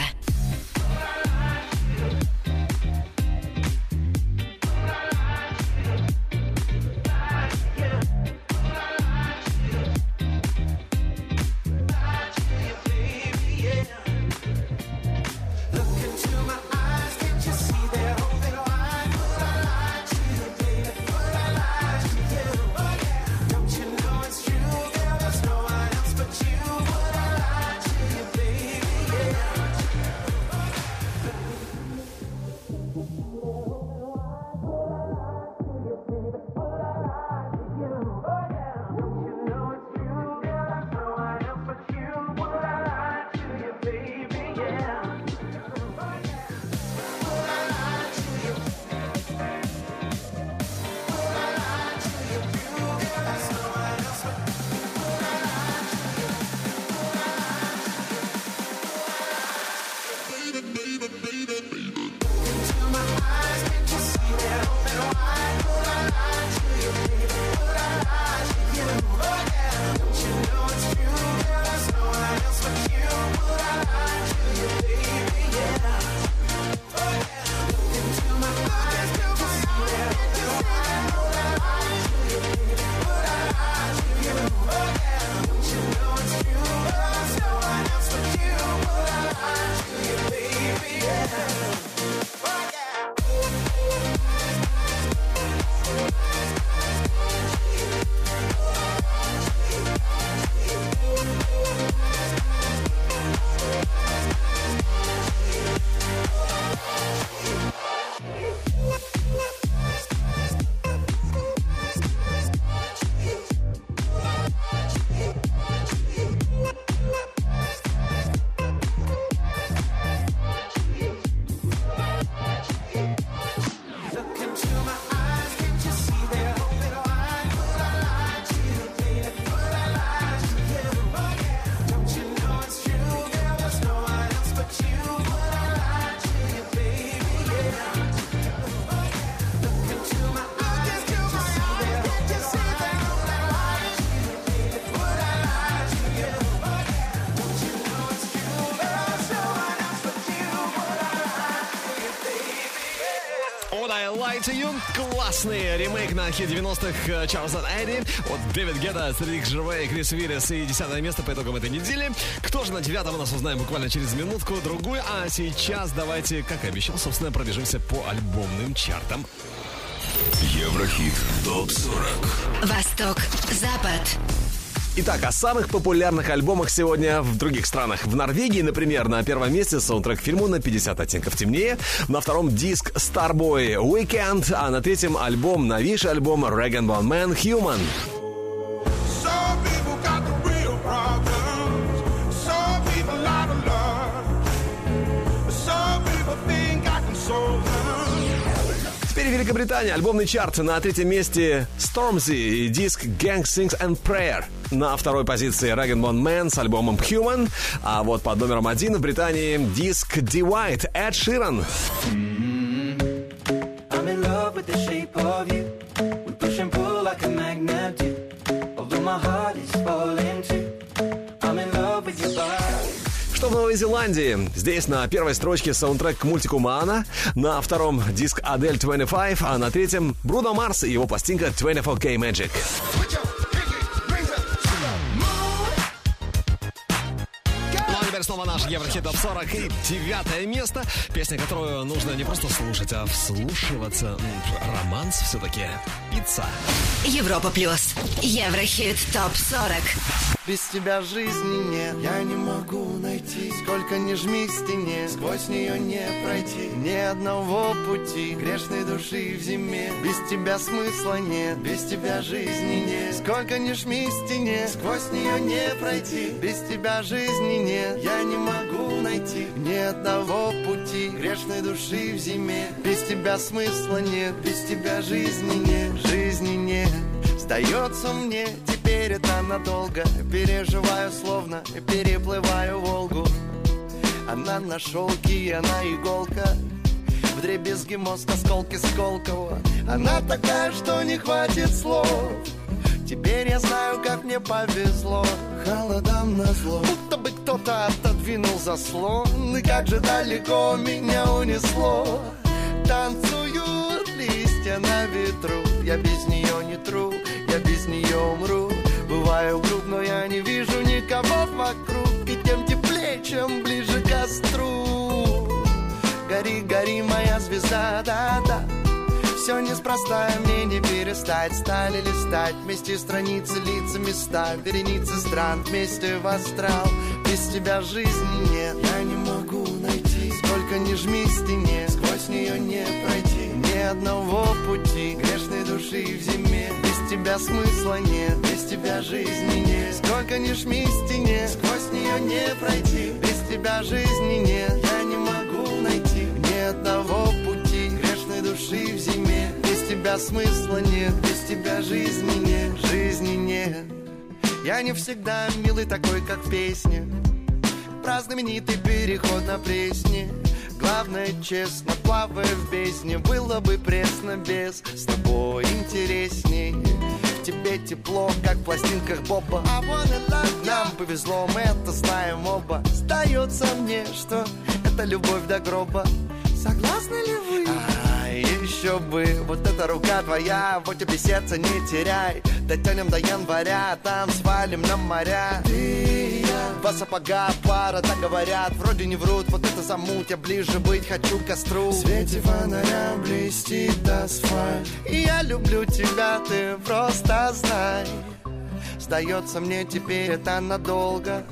Классный ремейк на хит 90-х Чарльза Эдди от Дэвид Гетта, Рик Жервей, Крис Виллис и десятое место по итогам этой недели. Кто же на девятом у нас узнаем буквально через минутку-другую. А сейчас давайте, как и обещал, собственно, пробежимся по альбомным чартам. Еврохит ТОП-40 Восток, Запад. Итак, о самых популярных альбомах сегодня в других странах. В Норвегии, например, на первом месте саундтрек фильму на 50 оттенков темнее. На втором диск Starboy Weekend, а на третьем альбом, новейший альбом Rag Bone Man Human. Теперь Великобритания. Альбомный чарт на третьем месте Stormzy и диск Gang Sings and Prayer. На второй позиции Rag Bone Man с альбомом Human. А вот под номером один в Британии диск D-White Эд Ширан. I'm in love with the shape of you. We push and pull like a magnet do. Although my heart is falling too. I'm in love with your body. Что в новой Новой Зеландии. Здесь на первой строчке саундтрек к мультику Маана, на втором диск Адель 25, а на третьем Бруно Марс и его пластинка 24K Magic. Теперь снова наш Еврохит Топ 40 и девятое место. Песня, которую нужно не просто слушать, а вслушиваться. Романс все-таки. Пицца. Европа плюс. Еврохит топ 40. Без тебя жизни нет, я не могу найти Сколько ни жми к стене, сквозь нее не пройти Ни одного пути, грешной души в зиме Без тебя смысла нет, без тебя жизни нет Сколько ни жми к стене, сквозь нее не пройти Без тебя жизни нет, я не могу найти Ни одного пути, грешной души в зиме. Без тебя смысла нет, без тебя жизни нет Жизни нет. Сдается мне, теперь это надолго. Переживаю словно, переплываю Волгу. Она на шелке, она иголка. В дребезги мозг, осколки Сколково. Она такая, что не хватит слов. Теперь я знаю, как мне повезло Холодам на зло. Будто бы кто-то отодвинул заслон. И как же далеко меня унесло. Танцуют листья на ветру. Я без нее не тру, я без нее умру. Бываю груб, но я не вижу никого вокруг. И тем теплее, чем ближе к костру. Гори, гори, моя звезда, да-да все неспроста, и мне не перестать. Стали листать вместе страницы, лица, места Вереницы стран. Вместе в астрал Без тебя жизни нет, я не могу найти Сколько ни жми стене, сквозь нее не пройти. Ни одного пути, грешной души в зиме Без тебя смысла нет, без тебя жизни нет. Сколько ни жми стене, сквозь нее не пройти. Без тебя жизни нет, я не могу найти Ни одного души в зиме. Без тебя смысла нет, без тебя жизни нет, жизни нет. Я не всегда милый такой, как в песне Про знаменитый переход на пресне. Главное, честно, плавая в бездне. Было бы пресно без С тобой интересней В тебе тепло, как в пластинках Боба. Нам повезло, мы это знаем оба. Сдается мне, что это любовь до гроба. Согласны ли? А, еще бы, вот эта рука твоя, вот тебе сердце не теряй. Дотянем до января, там свалим на моря. Ты и я, два сапога пара, так говорят. Вроде не врут, вот это замут, я ближе быть хочу к костру. В свете фонаря блестит асфальт. И я люблю тебя, ты просто знай. Сдается мне теперь это надолго.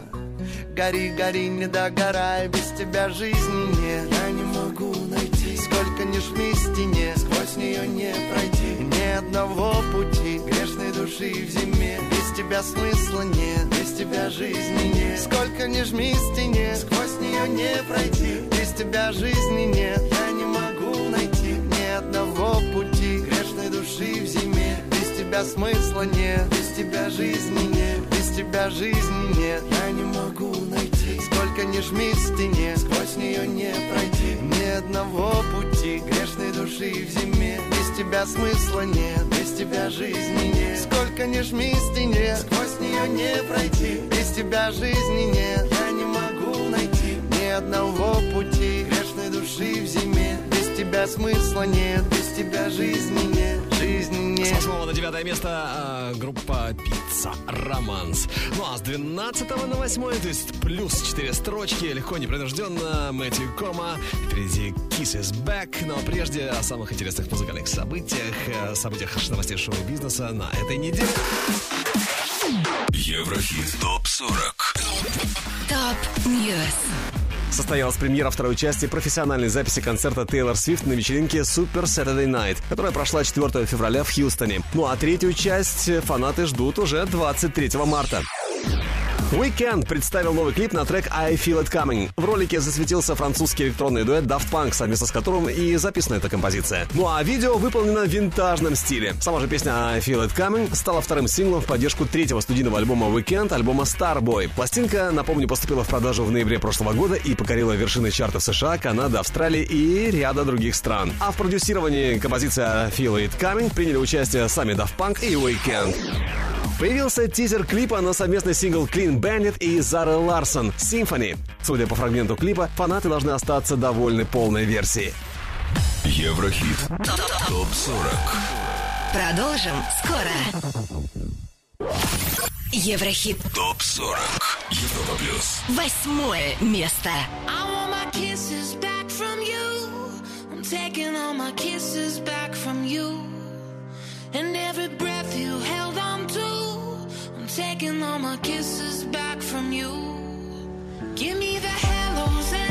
Гори, гори, не догорай, без тебя жизни нет. Я не могу сколько ни жми к стене Сквозь нее не пройти, ни одного пути Грешной души в зиме, без тебя смысла нет Без тебя жизни нет, сколько ни жми стене Сквозь нее не пройти, без тебя жизни нет Я не могу найти. Ни одного пути Грешной души в зиме, без тебя смысла нет Без тебя жизни нет, без тебя жизни нет Я не могу найти Сколько ни жми к стене Сквозь нее не пройти. Ни одного пути Грешной души в зиме. Без тебя смысла нет Без тебя жизни нет. Сколько ни жми к стене Сквозь нее не пройти. Без тебя жизни нет Я не могу найти. Ни одного пути Грешной души в зиме. Без тебя смысла нет Без тебя жизни нет. Жизни С нет 8 на 9 место а, группа Пицца Романс. Ну а с 12 на 8, то есть плюс 4 строчки, легко, непринужденно, Мэтью Кома. Впереди Kisses Back. Но прежде о самых интересных музыкальных событиях, э, событиях новостей шоу-бизнеса на этой неделе. Еврохит ТОП-40 Top News. Состоялась премьера второй части профессиональной записи концерта Тейлор Свифт на вечеринке Super Saturday Night, которая прошла 4 февраля в Хьюстоне. Ну а третью часть фанаты ждут уже 23 марта. Weekend представил новый клип на трек I Feel It Coming. В ролике засветился французский электронный дуэт Daft Punk, совместно с которым и записана эта композиция. Ну а видео выполнено в винтажном стиле. Сама же песня I Feel It Coming стала вторым синглом в поддержку третьего студийного альбома Weekend, альбома Starboy. Пластинка, напомню, поступила в продажу в ноябре прошлого года и покорила вершины чартов США, Канады, Австралии и ряда других стран. А в продюсировании композиции I Feel It Coming приняли участие сами Daft Punk и Weekend. Появился тизер клипа на совместный сингл Clean Bandit и Зары Ларсон «Symphony». Судя по фрагменту клипа, фанаты должны остаться довольны полной версией. Еврохит. Топ-40. Продолжим скоро. Еврохит. Топ-40. Европа плюс. Восьмое место. I want my kisses back from you. I'm taking all my kisses back from you. And every breath you held on taking all my kisses back from you. Give me the hellos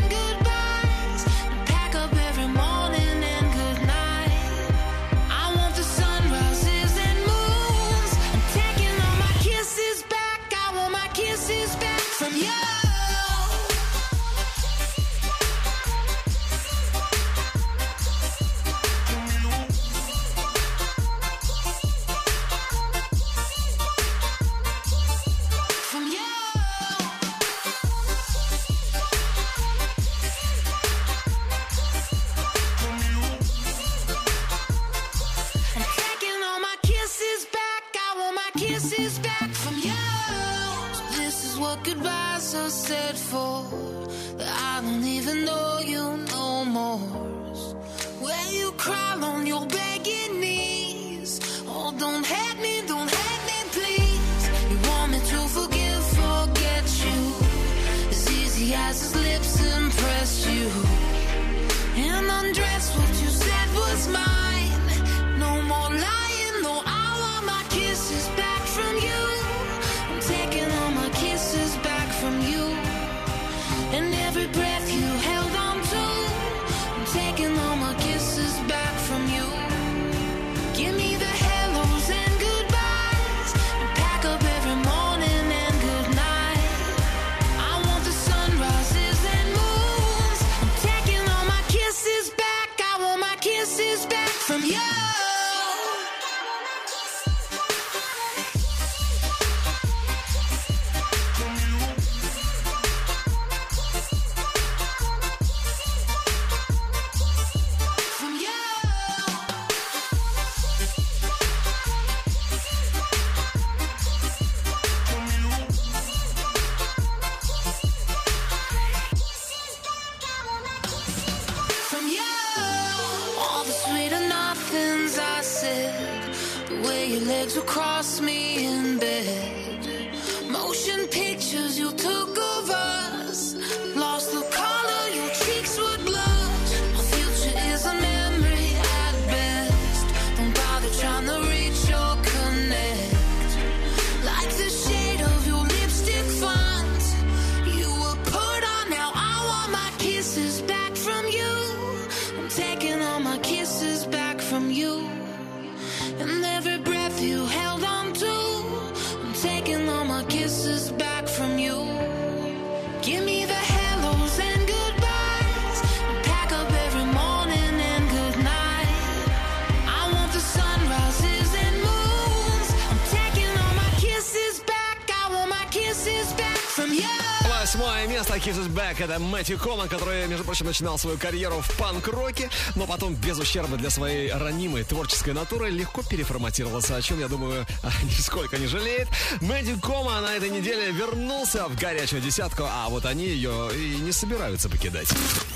Это Мэтью Коман, который, между прочим, начинал свою карьеру в панк-роке, но потом без ущерба для своей ранимой творческой натуры легко переформатировался, о чем, я думаю, нисколько не жалеет. Мэтью Коман на этой неделе вернулся в горячую десятку, а вот они ее и не собираются покидать.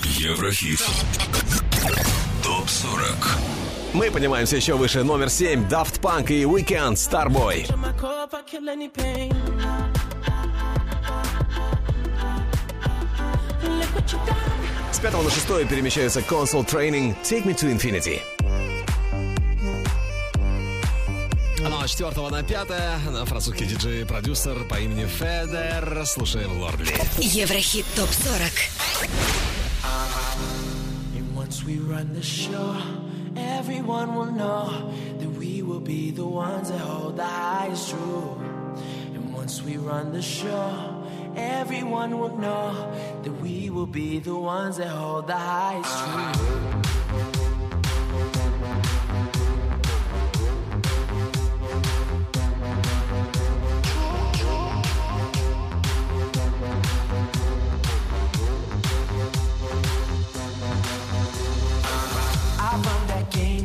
Еврохит. Топ-40. Мы поднимаемся еще выше. Номер семь. Daft Punk и Weekend Starboy. С пятого на шестое перемещается Console Training Take Me to Infinity. Ну а с четвертого на пятое французский диджей-продюсер по имени Федер. Слушаем Лордли. Еврохит ТОП-40. And once we run the show, everyone will know that we will be the ones that hold the highest truth. And once we run the show, everyone will know that we will be the ones that hold the highest truth.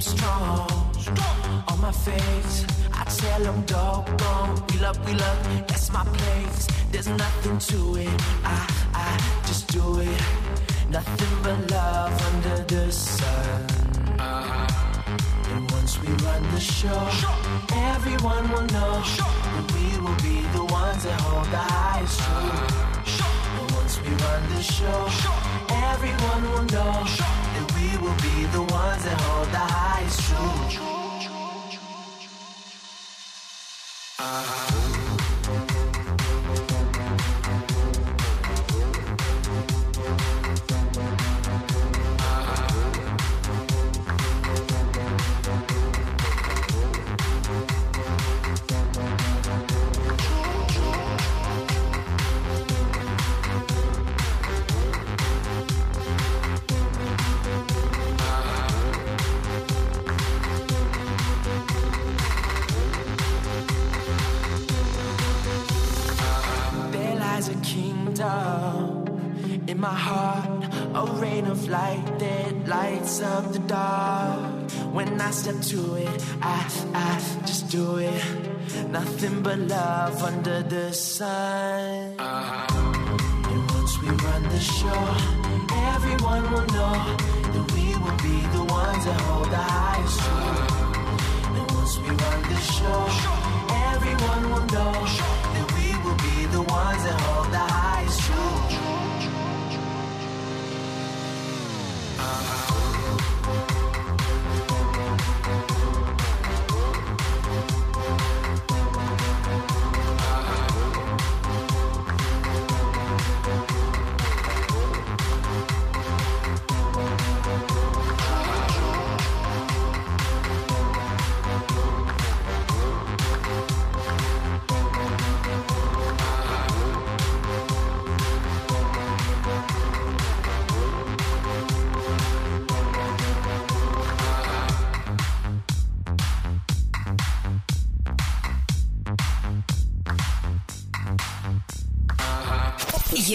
Strong. strong. On my face, I tell them doggone. We love, we love, that's my place. There's nothing to it. I just do it. Nothing but love under the sun. Uh-huh. And once we run the show, sure. everyone will know sure. that we will be the ones that hold the highest truth. Uh-huh. Sure. And once we run the show, everyone will know that we will be the ones that hold the highest truth.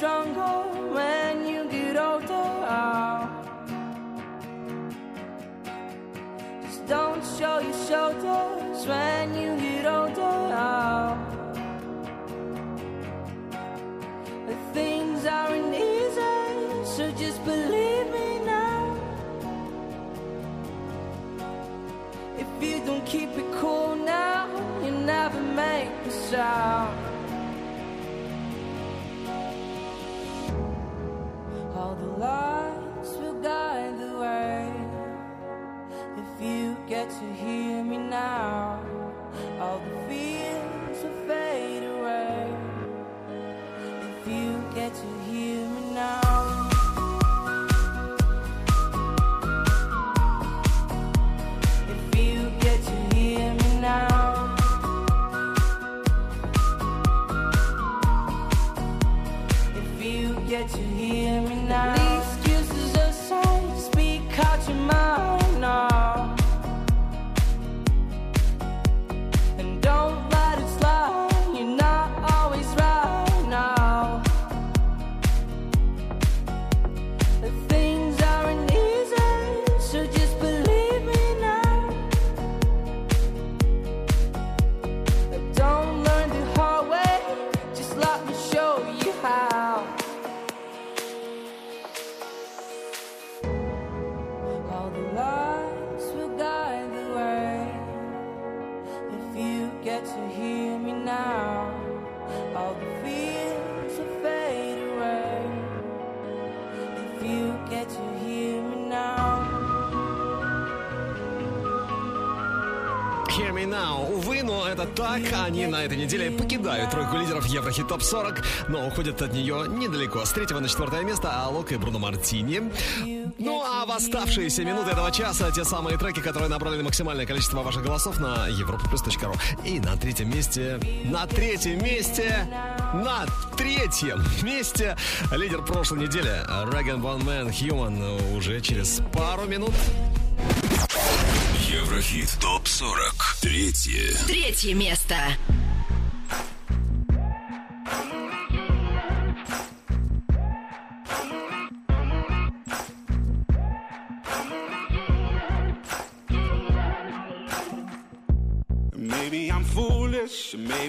stronger when you get older. Just don't show your shoulders when you неделе покидают тройку лидеров Еврохит Топ 40, но уходят от нее недалеко. С третьего на четвертое место Алок и Бруно Мартини. Ну а в оставшиеся минуты этого часа те самые треки, которые набрали максимальное количество ваших голосов на europaplus.ru. И на третьем месте, на третьем месте, на третьем месте лидер прошлой недели Regan One Man Human уже через пару минут. Еврохит ТОП-40. Третье. Третье место.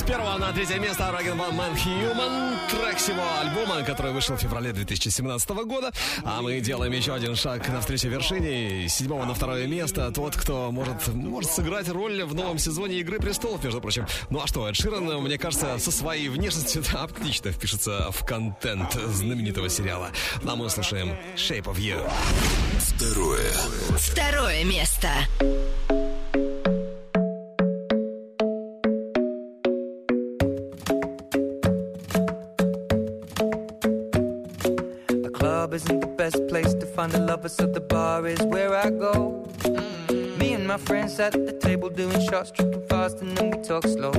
С первого на третье место Dragon Ball Man Human. Трек всего альбома, который вышел в феврале 2017 года. А мы делаем еще один шаг навстречу вершине. С седьмого на второе место. Тот, кто может, может сыграть роль в новом сезоне Игры Престолов, между прочим. Ну а что, Эд Ширан, мне кажется, со своей внешностью да, отлично впишется в контент знаменитого сериала. А мы слушаем Shape of You. Второе. Второе место. Find a lover, so the bar is where I go. Me and my friends sat at the table doing shots, tripping fast, and then we talk slow.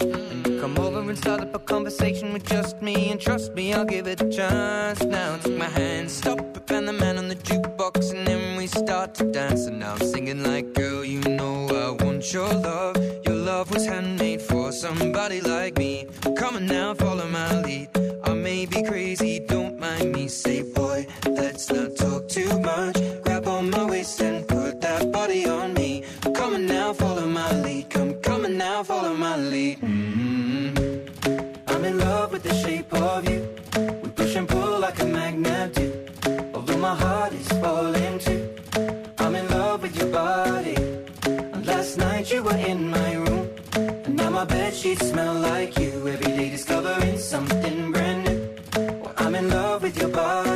And you come over and start up a conversation with just me, and trust me, I'll give it a chance. Now take my hand, stop it, and the man on the jukebox, and then we start to dance. And now I'm singing like, girl, you know I want your love. Your love was handmade for somebody like me. Come on now, follow my lead. I may be crazy, bed sheets smell like you. Every day discovering something brand new. Well, I'm in love with your body.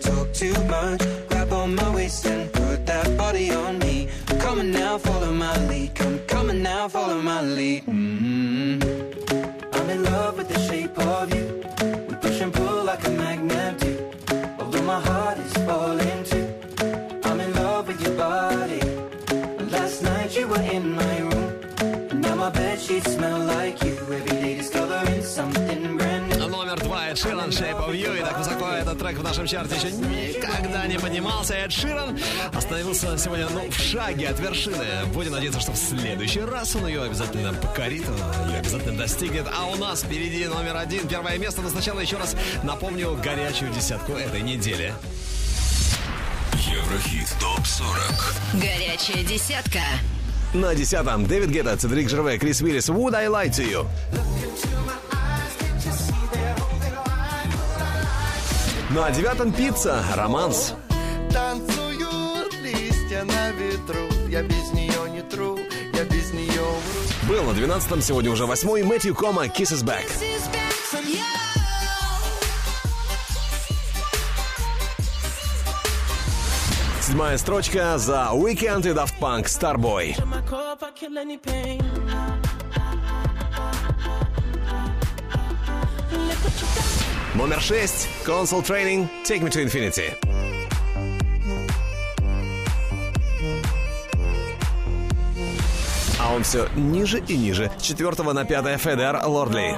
now, follow my lead. hmm I'm in love with the shape of you. We push and pull like a magnet do. Although my heart is falling Ширан, Shape of You. И так высоко этот трек в нашем чарте еще никогда не поднимался. Эд Ширан остановился сегодня ну, в шаге от вершины. Будем надеяться, что в следующий раз он ее обязательно покорит, он ее обязательно достигнет. А у нас впереди номер один, первое место. Но сначала еще раз напомню горячую десятку этой недели. Еврохит ТОП-40 Горячая десятка. На десятом Дэвид Гетта, Цедрик Жерве, Крис Уиллис, Would I Lie to You? На девятом Пицца, Романс. Танцуют листья на ветру Я без нее не тру, я без нее умру Был на двенадцатом, сегодня уже восьмой Мэтью Кома, Kisses Back. Седьмая строчка за Weekend и Daft Punk Starboy. Номер шесть Console Training Take Me to Infinity. А он все ниже и ниже. С четвертого на пятое Федер Лордли.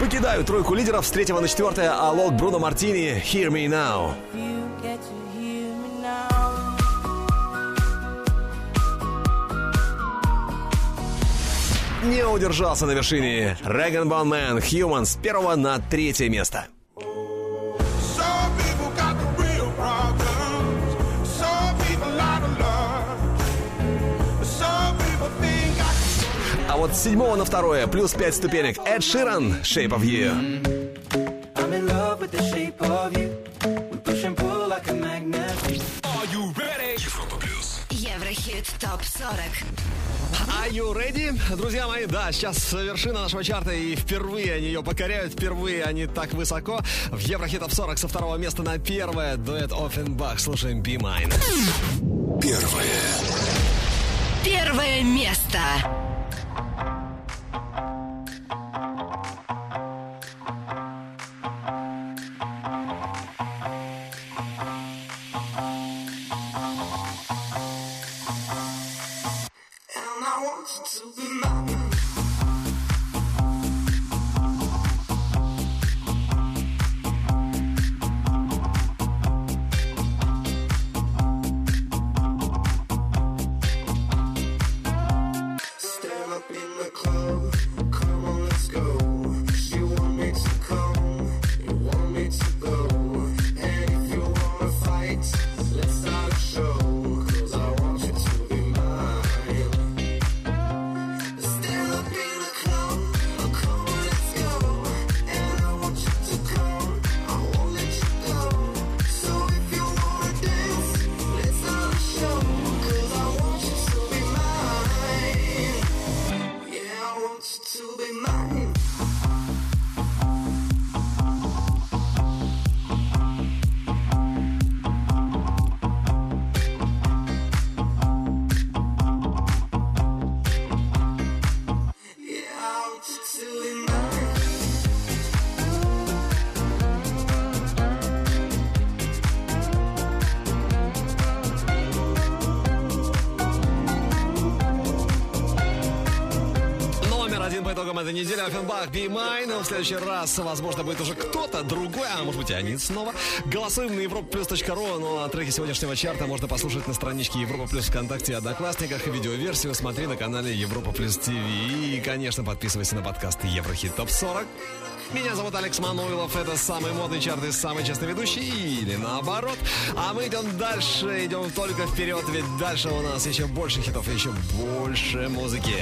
Покидаю тройку лидеров с третьего на четвертое Алок Бруно Мартини Hear Me Now. Не удержался на вершине Реган Бон Мэн Human с первого на третье место. А вот с седьмого на второе плюс пять ступенек Эд Ширан Shape of You. I'm in love with the shape of you. Еврохит ТОП-40. Are you ready? Друзья мои, да, сейчас вершина нашего чарта, и впервые они ее покоряют, впервые они так высоко. В Еврохитов 40 со второго места на первое дуэт Оффенбах. Слушаем Be Mine. Первое Первое место. Be Mine. Но в следующий раз, возможно, будет уже кто-то другой, а может быть и они снова. Голосуем на europaplus.ru. Ну а треки сегодняшнего чарта можно послушать на страничке Европа Плюс ВКонтакте и Одноклассниках. Видеоверсию смотри на канале Европа Плюс ТВ. И, конечно, подписывайся на подкаст Еврохит Топ 40. Меня зовут Алекс Мануилов. Это самый модный чарт и самый честный ведущий. Или наоборот. А мы идем дальше. Идем только вперед, ведь дальше у нас еще больше хитов и еще больше музыки.